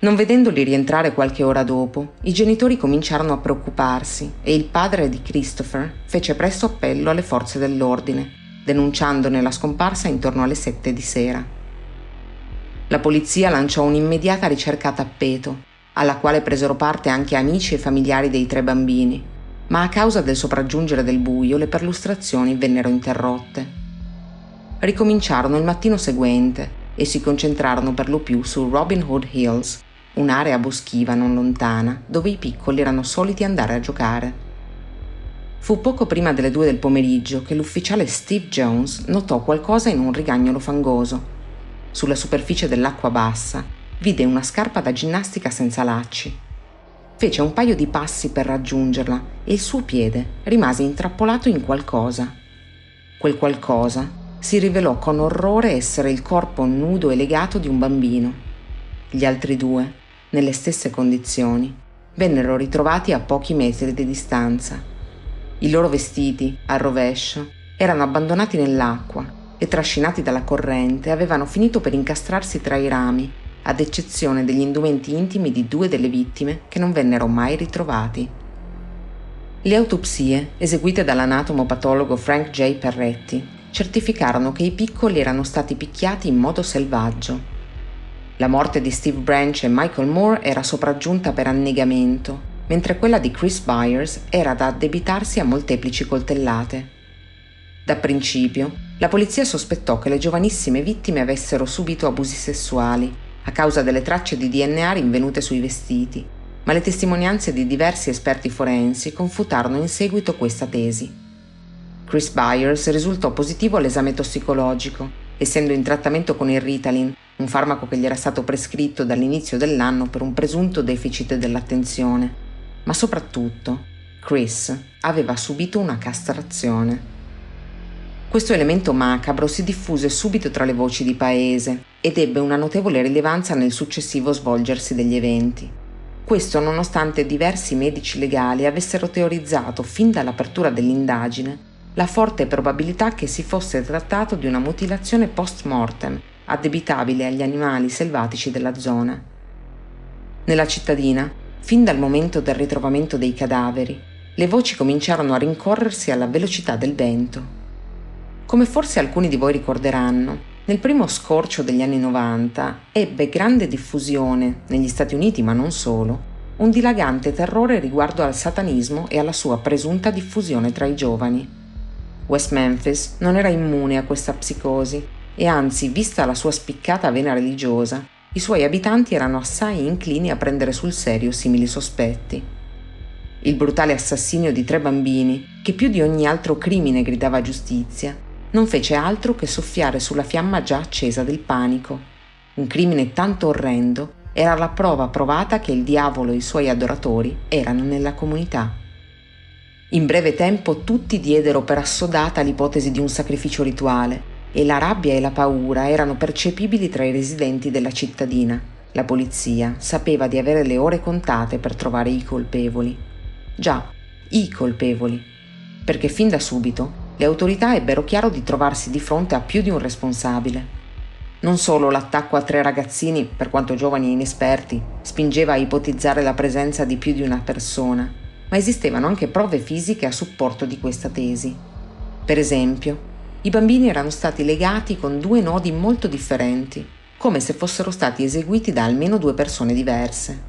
Non vedendoli rientrare qualche ora dopo, i genitori cominciarono a preoccuparsi e il padre di Christopher fece presto appello alle forze dell'ordine, denunciandone la scomparsa intorno alle sette di sera. La polizia lanciò un'immediata ricerca a tappeto, alla quale presero parte anche amici e familiari dei tre bambini, ma a causa del sopraggiungere del buio le perlustrazioni vennero interrotte. Ricominciarono il mattino seguente e si concentrarono per lo più su Robin Hood Hills, un'area boschiva non lontana dove i piccoli erano soliti andare a giocare. Fu poco prima delle due del pomeriggio che l'ufficiale Steve Jones notò qualcosa in un rigagnolo fangoso sulla superficie dell'acqua bassa, vide una scarpa da ginnastica senza lacci. Fece un paio di passi per raggiungerla e il suo piede rimase intrappolato in qualcosa. Quel qualcosa si rivelò con orrore essere il corpo nudo e legato di un bambino. Gli altri due, nelle stesse condizioni, vennero ritrovati a pochi metri di distanza. I loro vestiti, al rovescio, erano abbandonati nell'acqua e trascinati dalla corrente avevano finito per incastrarsi tra i rami, ad eccezione degli indumenti intimi di due delle vittime che non vennero mai ritrovati. Le autopsie, eseguite dall'anatomopatologo Frank J. Perretti, certificarono che i piccoli erano stati picchiati in modo selvaggio. La morte di Steve Branch e Michael Moore era sopraggiunta per annegamento, mentre quella di Chris Byers era da addebitarsi a molteplici coltellate. Da principio, la polizia sospettò che le giovanissime vittime avessero subito abusi sessuali, a causa delle tracce di DNA rinvenute sui vestiti, ma le testimonianze di diversi esperti forensi confutarono in seguito questa tesi. Chris Byers risultò positivo all'esame tossicologico, essendo in trattamento con il Ritalin, un farmaco che gli era stato prescritto dall'inizio dell'anno per un presunto deficit dell'attenzione. Ma soprattutto, Chris aveva subito una castrazione. Questo elemento macabro si diffuse subito tra le voci di paese ed ebbe una notevole rilevanza nel successivo svolgersi degli eventi. Questo nonostante diversi medici legali avessero teorizzato fin dall'apertura dell'indagine la forte probabilità che si fosse trattato di una mutilazione post mortem addebitabile agli animali selvatici della zona. Nella cittadina, fin dal momento del ritrovamento dei cadaveri, le voci cominciarono a rincorrersi alla velocità del vento. Come forse alcuni di voi ricorderanno, nel primo scorcio degli anni 90 ebbe grande diffusione, negli Stati Uniti ma non solo, un dilagante terrore riguardo al satanismo e alla sua presunta diffusione tra i giovani. West Memphis non era immune a questa psicosi e anzi, vista la sua spiccata vena religiosa, i suoi abitanti erano assai inclini a prendere sul serio simili sospetti. Il brutale assassinio di tre bambini, che più di ogni altro crimine gridava giustizia, non fece altro che soffiare sulla fiamma già accesa del panico. Un crimine tanto orrendo era la prova provata che il diavolo e i suoi adoratori erano nella comunità. In breve tempo tutti diedero per assodata l'ipotesi di un sacrificio rituale e la rabbia e la paura erano percepibili tra i residenti della cittadina. La polizia sapeva di avere le ore contate per trovare i colpevoli. Già, i colpevoli, perché fin da subito le autorità ebbero chiaro di trovarsi di fronte a più di un responsabile. Non solo l'attacco a tre ragazzini, per quanto giovani e inesperti, spingeva a ipotizzare la presenza di più di una persona, ma esistevano anche prove fisiche a supporto di questa tesi. Per esempio, i bambini erano stati legati con due nodi molto differenti, come se fossero stati eseguiti da almeno due persone diverse.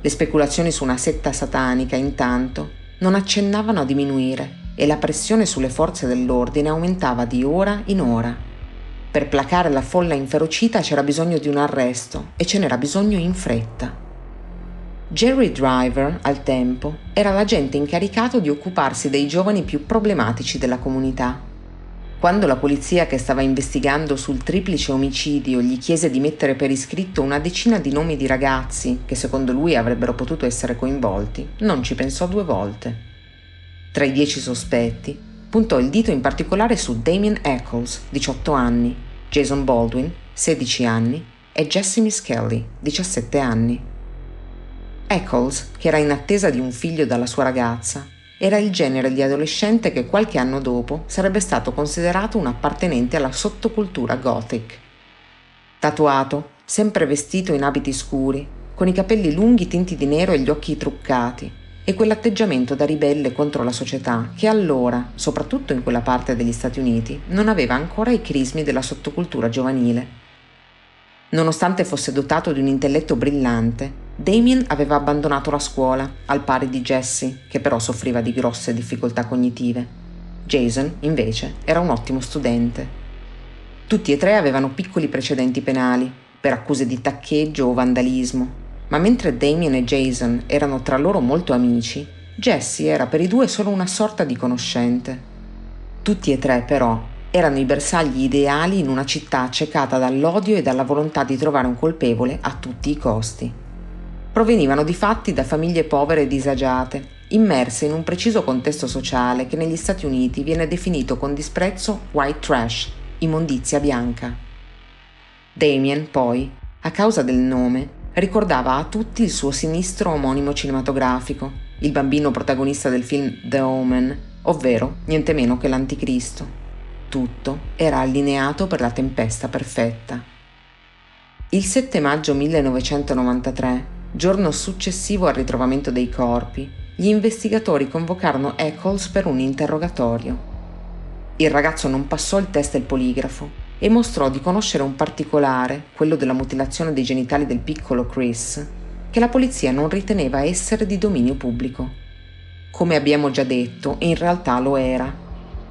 Le speculazioni su una setta satanica, intanto, non accennavano a diminuire e la pressione sulle forze dell'ordine aumentava di ora in ora. Per placare la folla inferocita c'era bisogno di un arresto e ce n'era bisogno in fretta. Jerry Driver, al tempo, era l'agente incaricato di occuparsi dei giovani più problematici della comunità. Quando la polizia che stava investigando sul triplice omicidio gli chiese di mettere per iscritto una decina di nomi di ragazzi che secondo lui avrebbero potuto essere coinvolti, non ci pensò due volte. Tra i dieci sospetti puntò il dito in particolare su Damien Eccles, 18 anni, Jason Baldwin, 16 anni, e Jesse Miss Kelly, 17 anni. Eccles, che era in attesa di un figlio dalla sua ragazza, era il genere di adolescente che qualche anno dopo sarebbe stato considerato un appartenente alla sottocultura gothic. Tatuato, sempre vestito in abiti scuri, con i capelli lunghi tinti di nero e gli occhi truccati, e quell'atteggiamento da ribelle contro la società che allora, soprattutto in quella parte degli Stati Uniti, non aveva ancora i crismi della sottocultura giovanile. Nonostante fosse dotato di un intelletto brillante, Damien aveva abbandonato la scuola, al pari di Jesse, che però soffriva di grosse difficoltà cognitive. Jason, invece, era un ottimo studente. Tutti e tre avevano piccoli precedenti penali, per accuse di taccheggio o vandalismo, ma mentre Damien e Jason erano tra loro molto amici, Jessie era per i due solo una sorta di conoscente. Tutti e tre, però, erano i bersagli ideali in una città accecata dall'odio e dalla volontà di trovare un colpevole a tutti i costi. Provenivano di fatti da famiglie povere e disagiate, immerse in un preciso contesto sociale che negli Stati Uniti viene definito con disprezzo white trash, immondizia bianca. Damien, poi, a causa del nome, ricordava a tutti il suo sinistro omonimo cinematografico, il bambino protagonista del film The Omen, ovvero niente meno che l'Anticristo. Tutto era allineato per la tempesta perfetta. Il 7 maggio 1993, giorno successivo al ritrovamento dei corpi, gli investigatori convocarono Eccles per un interrogatorio. Il ragazzo non passò il test del poligrafo e mostrò di conoscere un particolare, quello della mutilazione dei genitali del piccolo Chris, che la polizia non riteneva essere di dominio pubblico. Come abbiamo già detto, in realtà lo era.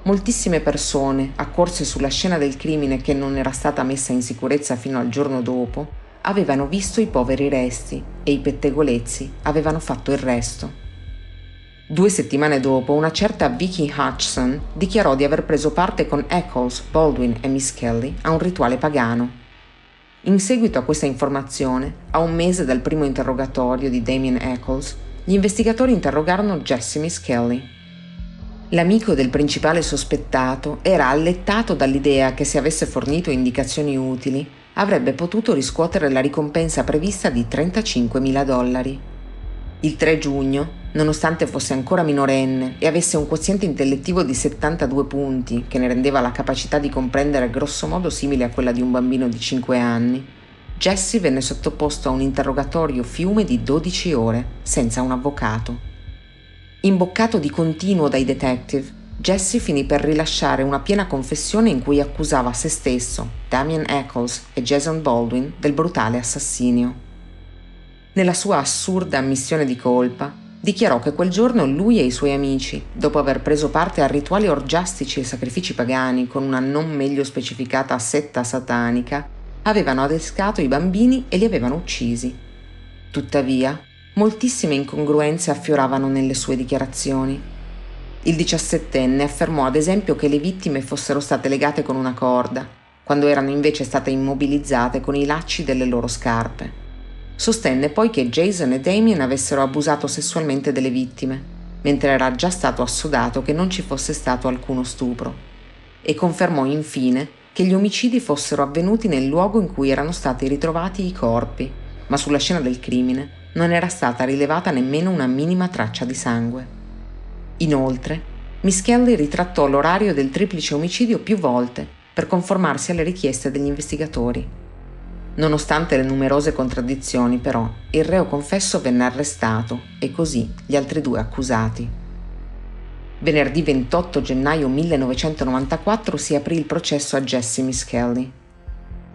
Moltissime persone, accorse sulla scena del crimine che non era stata messa in sicurezza fino al giorno dopo, avevano visto i poveri resti e i pettegolezzi avevano fatto il resto. Due settimane dopo, una certa Vicky Hutchison dichiarò di aver preso parte con Eccles, Baldwin e Miss Kelly a un rituale pagano. In seguito a questa informazione, a un mese dal primo interrogatorio di Damien Eccles, gli investigatori interrogarono Jesse Miss Kelly. L'amico del principale sospettato era allettato dall'idea che se avesse fornito indicazioni utili avrebbe potuto riscuotere la ricompensa prevista di 35.000 dollari. Il 3 giugno, nonostante fosse ancora minorenne e avesse un quoziente intellettivo di 72 punti, che ne rendeva la capacità di comprendere grossomodo simile a quella di un bambino di 5 anni, Jesse venne sottoposto a un interrogatorio fiume di 12 ore, senza un avvocato. Imboccato di continuo dai detective, Jesse finì per rilasciare una piena confessione in cui accusava se stesso, Damien Eccles e Jason Baldwin del brutale assassinio. Nella sua assurda ammissione di colpa, dichiarò che quel giorno lui e i suoi amici, dopo aver preso parte a rituali orgiastici e sacrifici pagani con una non meglio specificata setta satanica, avevano adescato i bambini e li avevano uccisi. Tuttavia, moltissime incongruenze affioravano nelle sue dichiarazioni. Il diciassettenne affermò ad esempio che le vittime fossero state legate con una corda, quando erano invece state immobilizzate con i lacci delle loro scarpe. Sostenne poi che Jason e Damien avessero abusato sessualmente delle vittime, mentre era già stato assodato che non ci fosse stato alcuno stupro. E confermò infine che gli omicidi fossero avvenuti nel luogo in cui erano stati ritrovati i corpi, ma sulla scena del crimine non era stata rilevata nemmeno una minima traccia di sangue. Inoltre, Miss Kelly ritrattò l'orario del triplice omicidio più volte per conformarsi alle richieste degli investigatori. Nonostante le numerose contraddizioni, però, il reo confesso venne arrestato e così gli altri due accusati. Venerdì 28 gennaio 1994 si aprì il processo a Jesse Miskelly.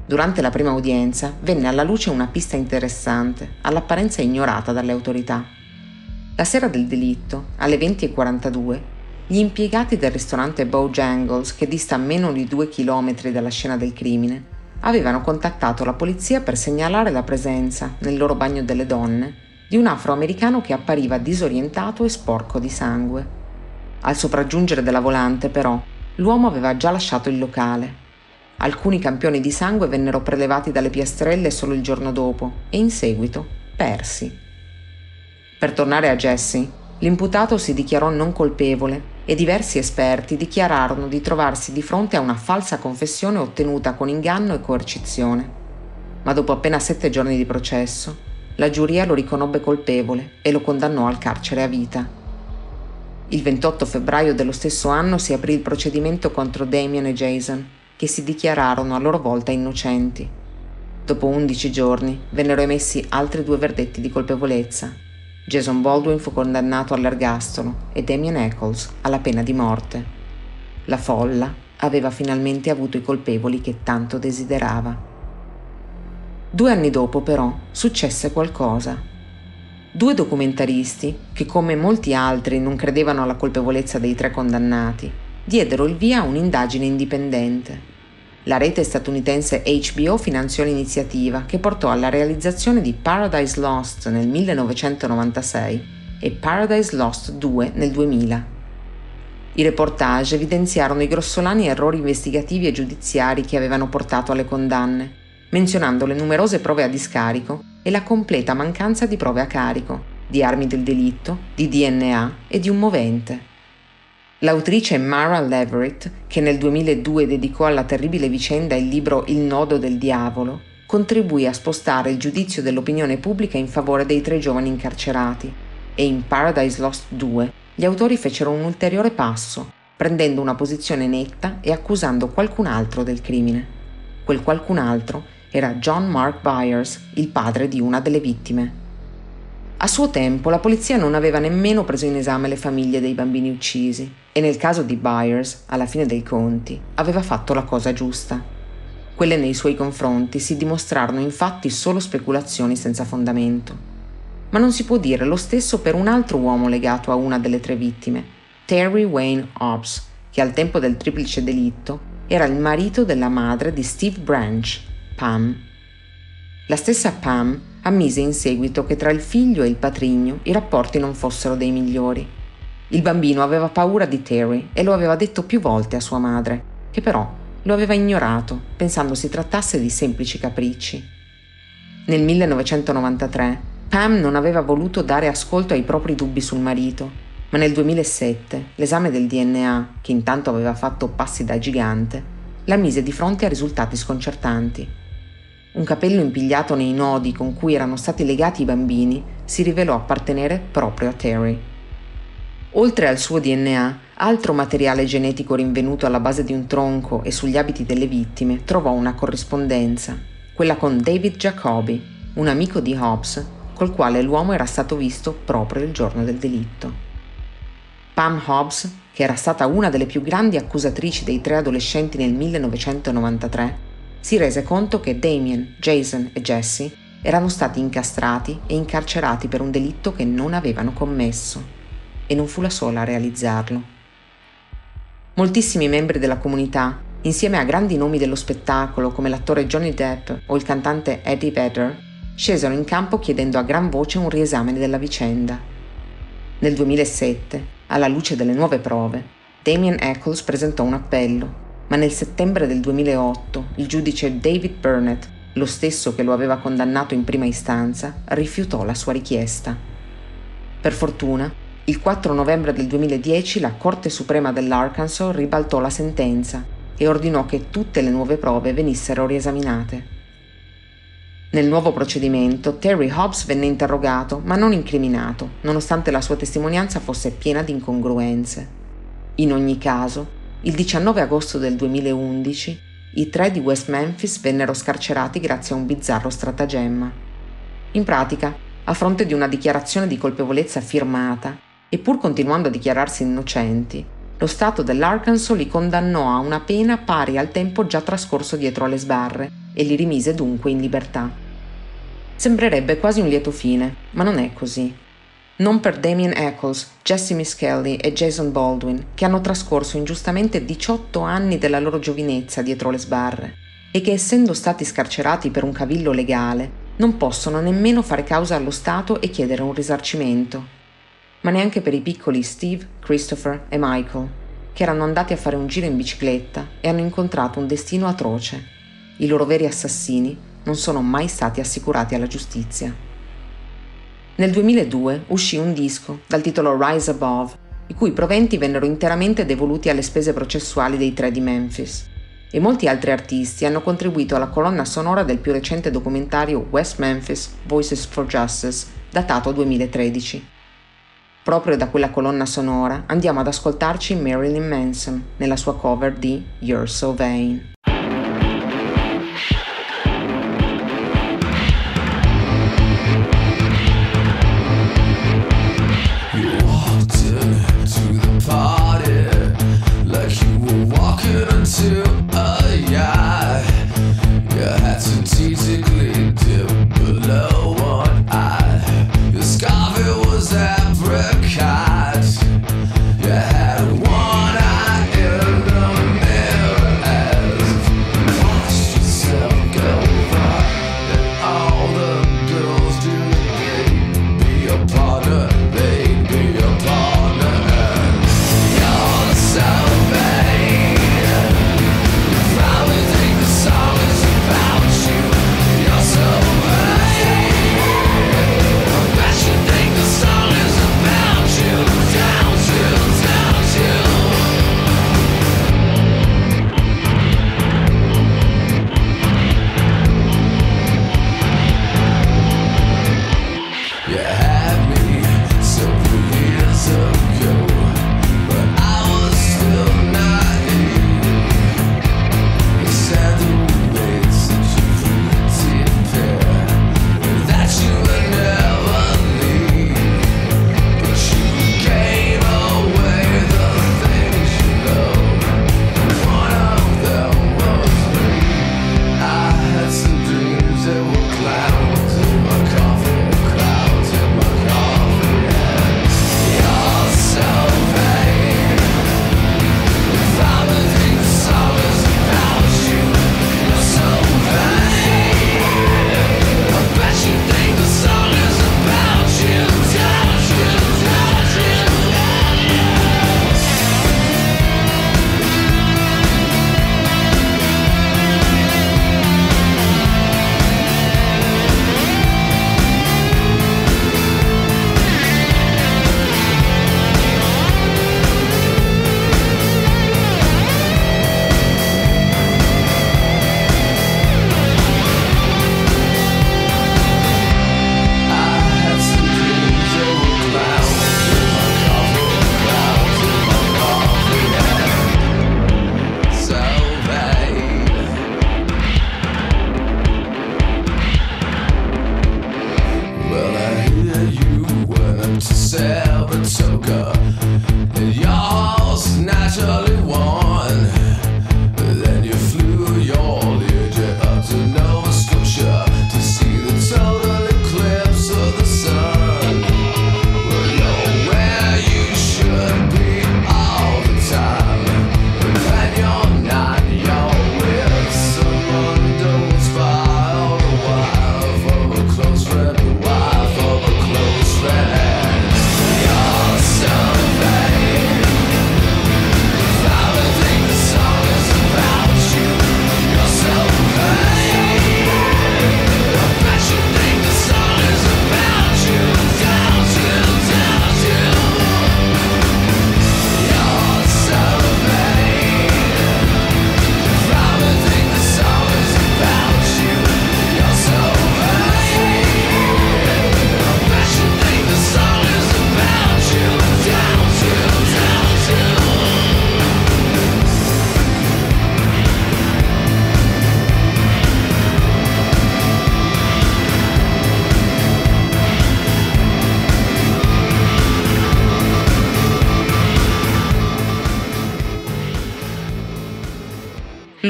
Durante la prima udienza venne alla luce una pista interessante, all'apparenza ignorata dalle autorità. La sera del delitto, alle 20.42, gli impiegati del ristorante Bojangles, che dista meno di due chilometri dalla scena del crimine, avevano contattato la polizia per segnalare la presenza, nel loro bagno delle donne, di un afroamericano che appariva disorientato e sporco di sangue. Al sopraggiungere della volante, però, l'uomo aveva già lasciato il locale Alcuni campioni di sangue vennero prelevati dalle piastrelle solo il giorno dopo e in seguito persi. Per tornare a Jesse, l'imputato si dichiarò non colpevole e diversi esperti dichiararono di trovarsi di fronte a una falsa confessione ottenuta con inganno e coercizione. Ma dopo appena sette giorni di processo, la giuria lo riconobbe colpevole e lo condannò al carcere a vita. Il 28 febbraio dello stesso anno si aprì il procedimento contro Damien e Jason che si dichiararono a loro volta innocenti. Dopo 11 giorni vennero emessi altri due verdetti di colpevolezza. Jason Baldwin fu condannato all'ergastolo e Damien Eccles alla pena di morte. La folla aveva finalmente avuto i colpevoli che tanto desiderava. Due anni dopo, però, successe qualcosa. Due documentaristi, che come molti altri non credevano alla colpevolezza dei tre condannati, diedero il via a un'indagine indipendente. La rete statunitense HBO finanziò l'iniziativa che portò alla realizzazione di Paradise Lost nel 1996 e Paradise Lost 2 nel 2000. I reportage evidenziarono i grossolani errori investigativi e giudiziari che avevano portato alle condanne, menzionando le numerose prove a discarico e la completa mancanza di prove a carico, di armi del delitto, di DNA e di un movente. L'autrice Mara Leverett, che nel 2002 dedicò alla terribile vicenda il libro Il nodo del diavolo, contribuì a spostare il giudizio dell'opinione pubblica in favore dei tre giovani incarcerati e in Paradise Lost 2 gli autori fecero un ulteriore passo, prendendo una posizione netta e accusando qualcun altro del crimine. Quel qualcun altro era John Mark Byers, il padre di una delle vittime. A suo tempo la polizia non aveva nemmeno preso in esame le famiglie dei bambini uccisi e nel caso di Byers, alla fine dei conti, aveva fatto la cosa giusta. Quelle nei suoi confronti si dimostrarono infatti solo speculazioni senza fondamento. Ma non si può dire lo stesso per un altro uomo legato a una delle tre vittime, Terry Wayne Hobbs, che al tempo del triplice delitto era il marito della madre di Steve Branch, Pam. La stessa Pam ammise in seguito che tra il figlio e il patrigno i rapporti non fossero dei migliori. Il bambino aveva paura di Terry e lo aveva detto più volte a sua madre, che però lo aveva ignorato, pensando si trattasse di semplici capricci. Nel 1993 Pam non aveva voluto dare ascolto ai propri dubbi sul marito, ma nel 2007 l'esame del DNA, che intanto aveva fatto passi da gigante, la mise di fronte a risultati sconcertanti. Un capello impigliato nei nodi con cui erano stati legati i bambini si rivelò appartenere proprio a Terry. Oltre al suo DNA, altro materiale genetico rinvenuto alla base di un tronco e sugli abiti delle vittime trovò una corrispondenza, quella con David Jacoby, un amico di Hobbs, col quale l'uomo era stato visto proprio il giorno del delitto. Pam Hobbs, che era stata una delle più grandi accusatrici dei tre adolescenti nel 1993, si rese conto che Damien, Jason e Jesse erano stati incastrati e incarcerati per un delitto che non avevano commesso, e non fu la sola a realizzarlo. Moltissimi membri della comunità, insieme a grandi nomi dello spettacolo come l'attore Johnny Depp o il cantante Eddie Vedder, scesero in campo chiedendo a gran voce un riesame della vicenda. Nel 2007, alla luce delle nuove prove, Damien Eccles presentò un appello ma nel settembre del 2008 il giudice David Burnett, lo stesso che lo aveva condannato in prima istanza, rifiutò la sua richiesta. Per fortuna, il 4 novembre del 2010 la Corte Suprema dell'Arkansas ribaltò la sentenza e ordinò che tutte le nuove prove venissero riesaminate. Nel nuovo procedimento Terry Hobbs venne interrogato ma non incriminato, nonostante la sua testimonianza fosse piena di incongruenze. In ogni caso, il 19 agosto del 2011 i tre di West Memphis vennero scarcerati grazie a un bizzarro stratagemma. In pratica, a fronte di una dichiarazione di colpevolezza firmata, e pur continuando a dichiararsi innocenti, lo Stato dell'Arkansas li condannò a una pena pari al tempo già trascorso dietro alle sbarre e li rimise dunque in libertà. Sembrerebbe quasi un lieto fine, ma non è così. Non per Damien Eccles, Jesse Miskelly e Jason Baldwin, che hanno trascorso ingiustamente 18 anni della loro giovinezza dietro le sbarre e che essendo stati scarcerati per un cavillo legale, non possono nemmeno fare causa allo Stato e chiedere un risarcimento. Ma neanche per i piccoli Steve, Christopher e Michael, che erano andati a fare un giro in bicicletta e hanno incontrato un destino atroce. I loro veri assassini non sono mai stati assicurati alla giustizia. Nel 2002 uscì un disco dal titolo Rise Above, i cui proventi vennero interamente devoluti alle spese processuali dei tre di Memphis. E molti altri artisti hanno contribuito alla colonna sonora del più recente documentario West Memphis Voices for Justice, datato 2013. Proprio da quella colonna sonora andiamo ad ascoltarci Marilyn Manson nella sua cover di You're So Vain.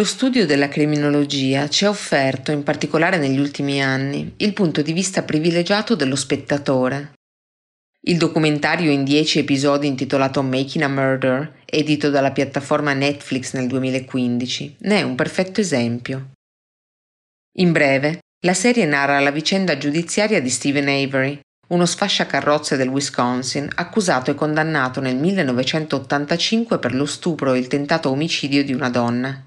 Studio della criminologia ci ha offerto, in particolare negli ultimi anni, il punto di vista privilegiato dello spettatore. Il documentario in dieci episodi intitolato Making a Murder, edito dalla piattaforma Netflix nel 2015, ne è un perfetto esempio. In breve, la serie narra la vicenda giudiziaria di Stephen Avery, uno sfasciacarrozze del Wisconsin accusato e condannato nel 1985 per lo stupro e il tentato omicidio di una donna.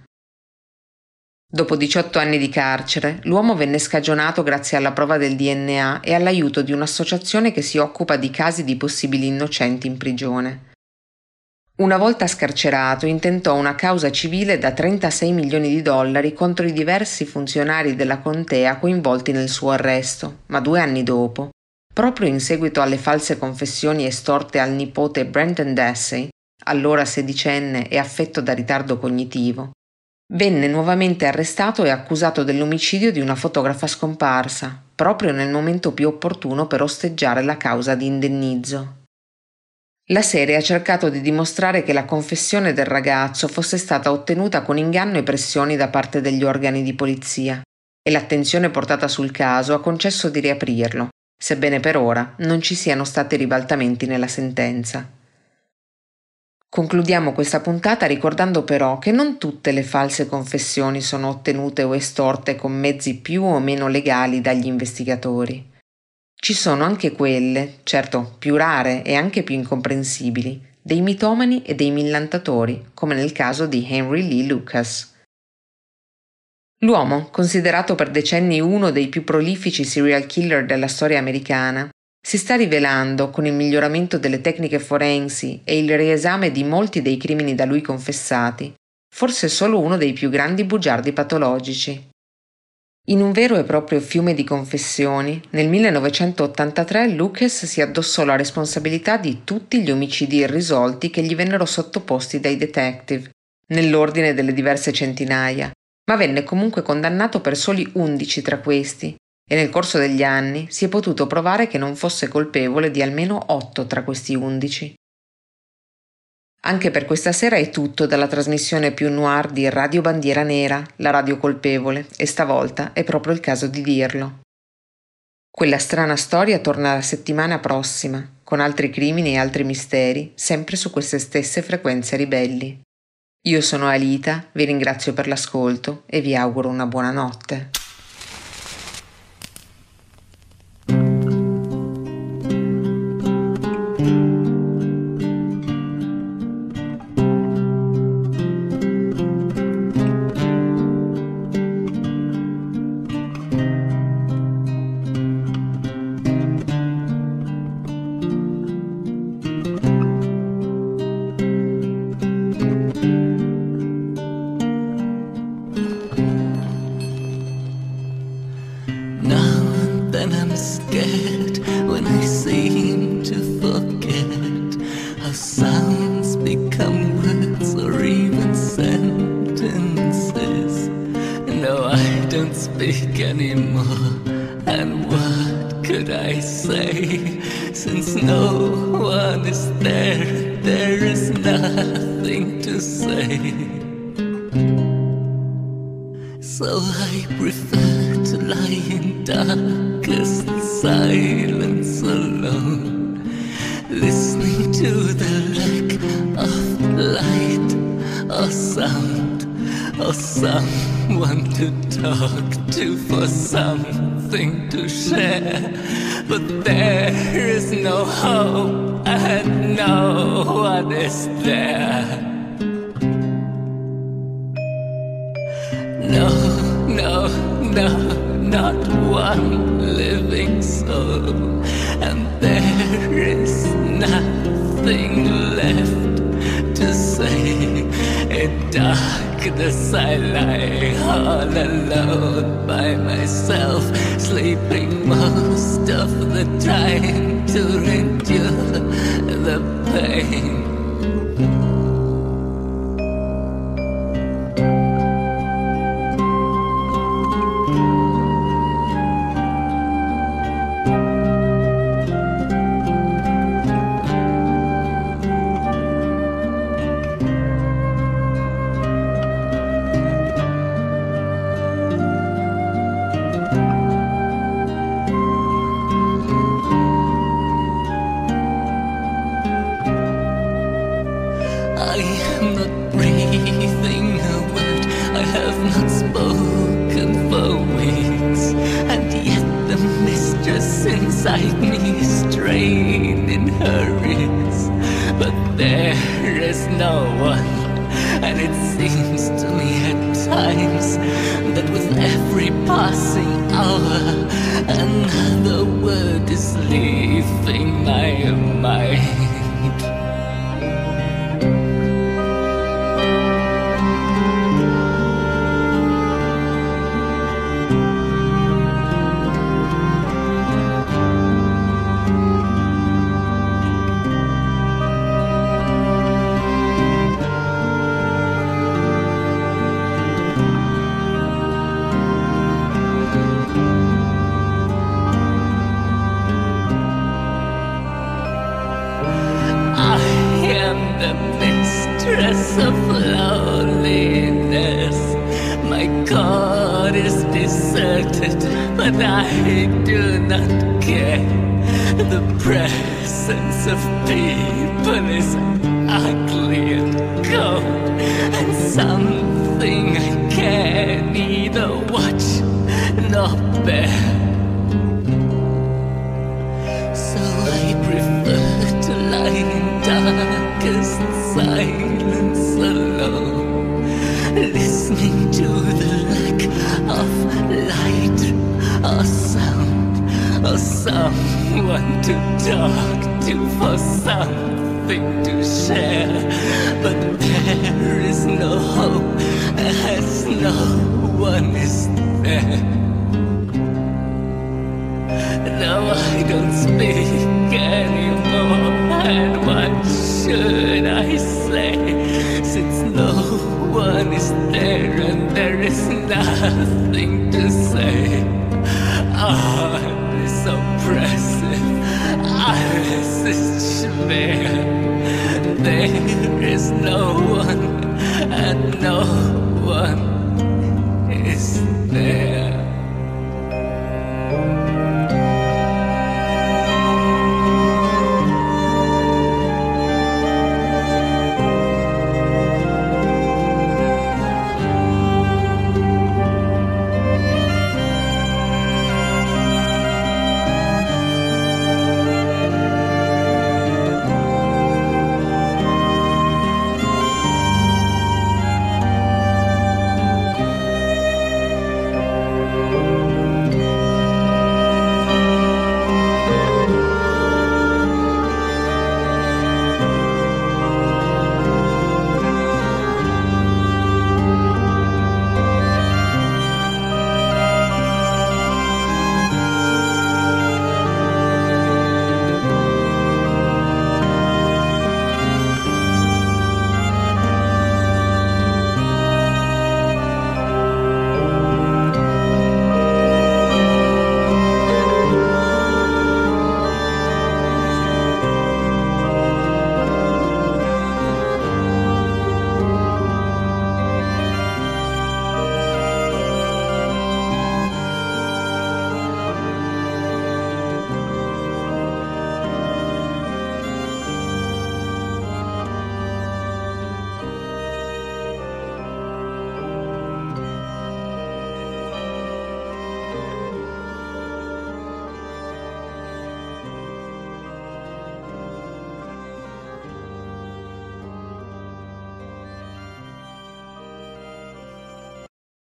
Dopo 18 anni di carcere, l'uomo venne scagionato grazie alla prova del DNA e all'aiuto di un'associazione che si occupa di casi di possibili innocenti in prigione. Una volta scarcerato, intentò una causa civile da 36 milioni di dollari contro i diversi funzionari della contea coinvolti nel suo arresto, ma due anni dopo, proprio in seguito alle false confessioni estorte al nipote Brenton Dassey, allora sedicenne e affetto da ritardo cognitivo, Venne nuovamente arrestato e accusato dell'omicidio di una fotografa scomparsa, proprio nel momento più opportuno per osteggiare la causa di indennizzo. La serie ha cercato di dimostrare che la confessione del ragazzo fosse stata ottenuta con inganno e pressioni da parte degli organi di polizia e l'attenzione portata sul caso ha concesso di riaprirlo, sebbene per ora non ci siano stati ribaltamenti nella sentenza. Concludiamo questa puntata ricordando però che non tutte le false confessioni sono ottenute o estorte con mezzi più o meno legali dagli investigatori. Ci sono anche quelle, certo più rare e anche più incomprensibili, dei mitomani e dei millantatori, come nel caso di Henry Lee Lucas. L'uomo, considerato per decenni uno dei più prolifici serial killer della storia americana, si sta rivelando, con il miglioramento delle tecniche forensi e il riesame di molti dei crimini da lui confessati, forse solo uno dei più grandi bugiardi patologici. In un vero e proprio fiume di confessioni, nel 1983 Lucas si addossò la responsabilità di tutti gli omicidi irrisolti che gli vennero sottoposti dai detective, nell'ordine delle diverse centinaia, ma venne comunque condannato per soli 11 tra questi, e nel corso degli anni si è potuto provare che non fosse colpevole di almeno otto tra questi undici. Anche per questa sera è tutto dalla trasmissione più noir di Radio Bandiera Nera, la radio colpevole, e stavolta è proprio il caso di dirlo. Quella strana storia torna la settimana prossima, con altri crimini e altri misteri, sempre su queste stesse frequenze ribelli. Io sono Alita, vi ringrazio per l'ascolto e vi auguro una buona notte. Now I don't speak anymore. And what should I say? Since no one is there and there is nothing to say. Oh, this oppressive, I is schwer. There is no one and no one.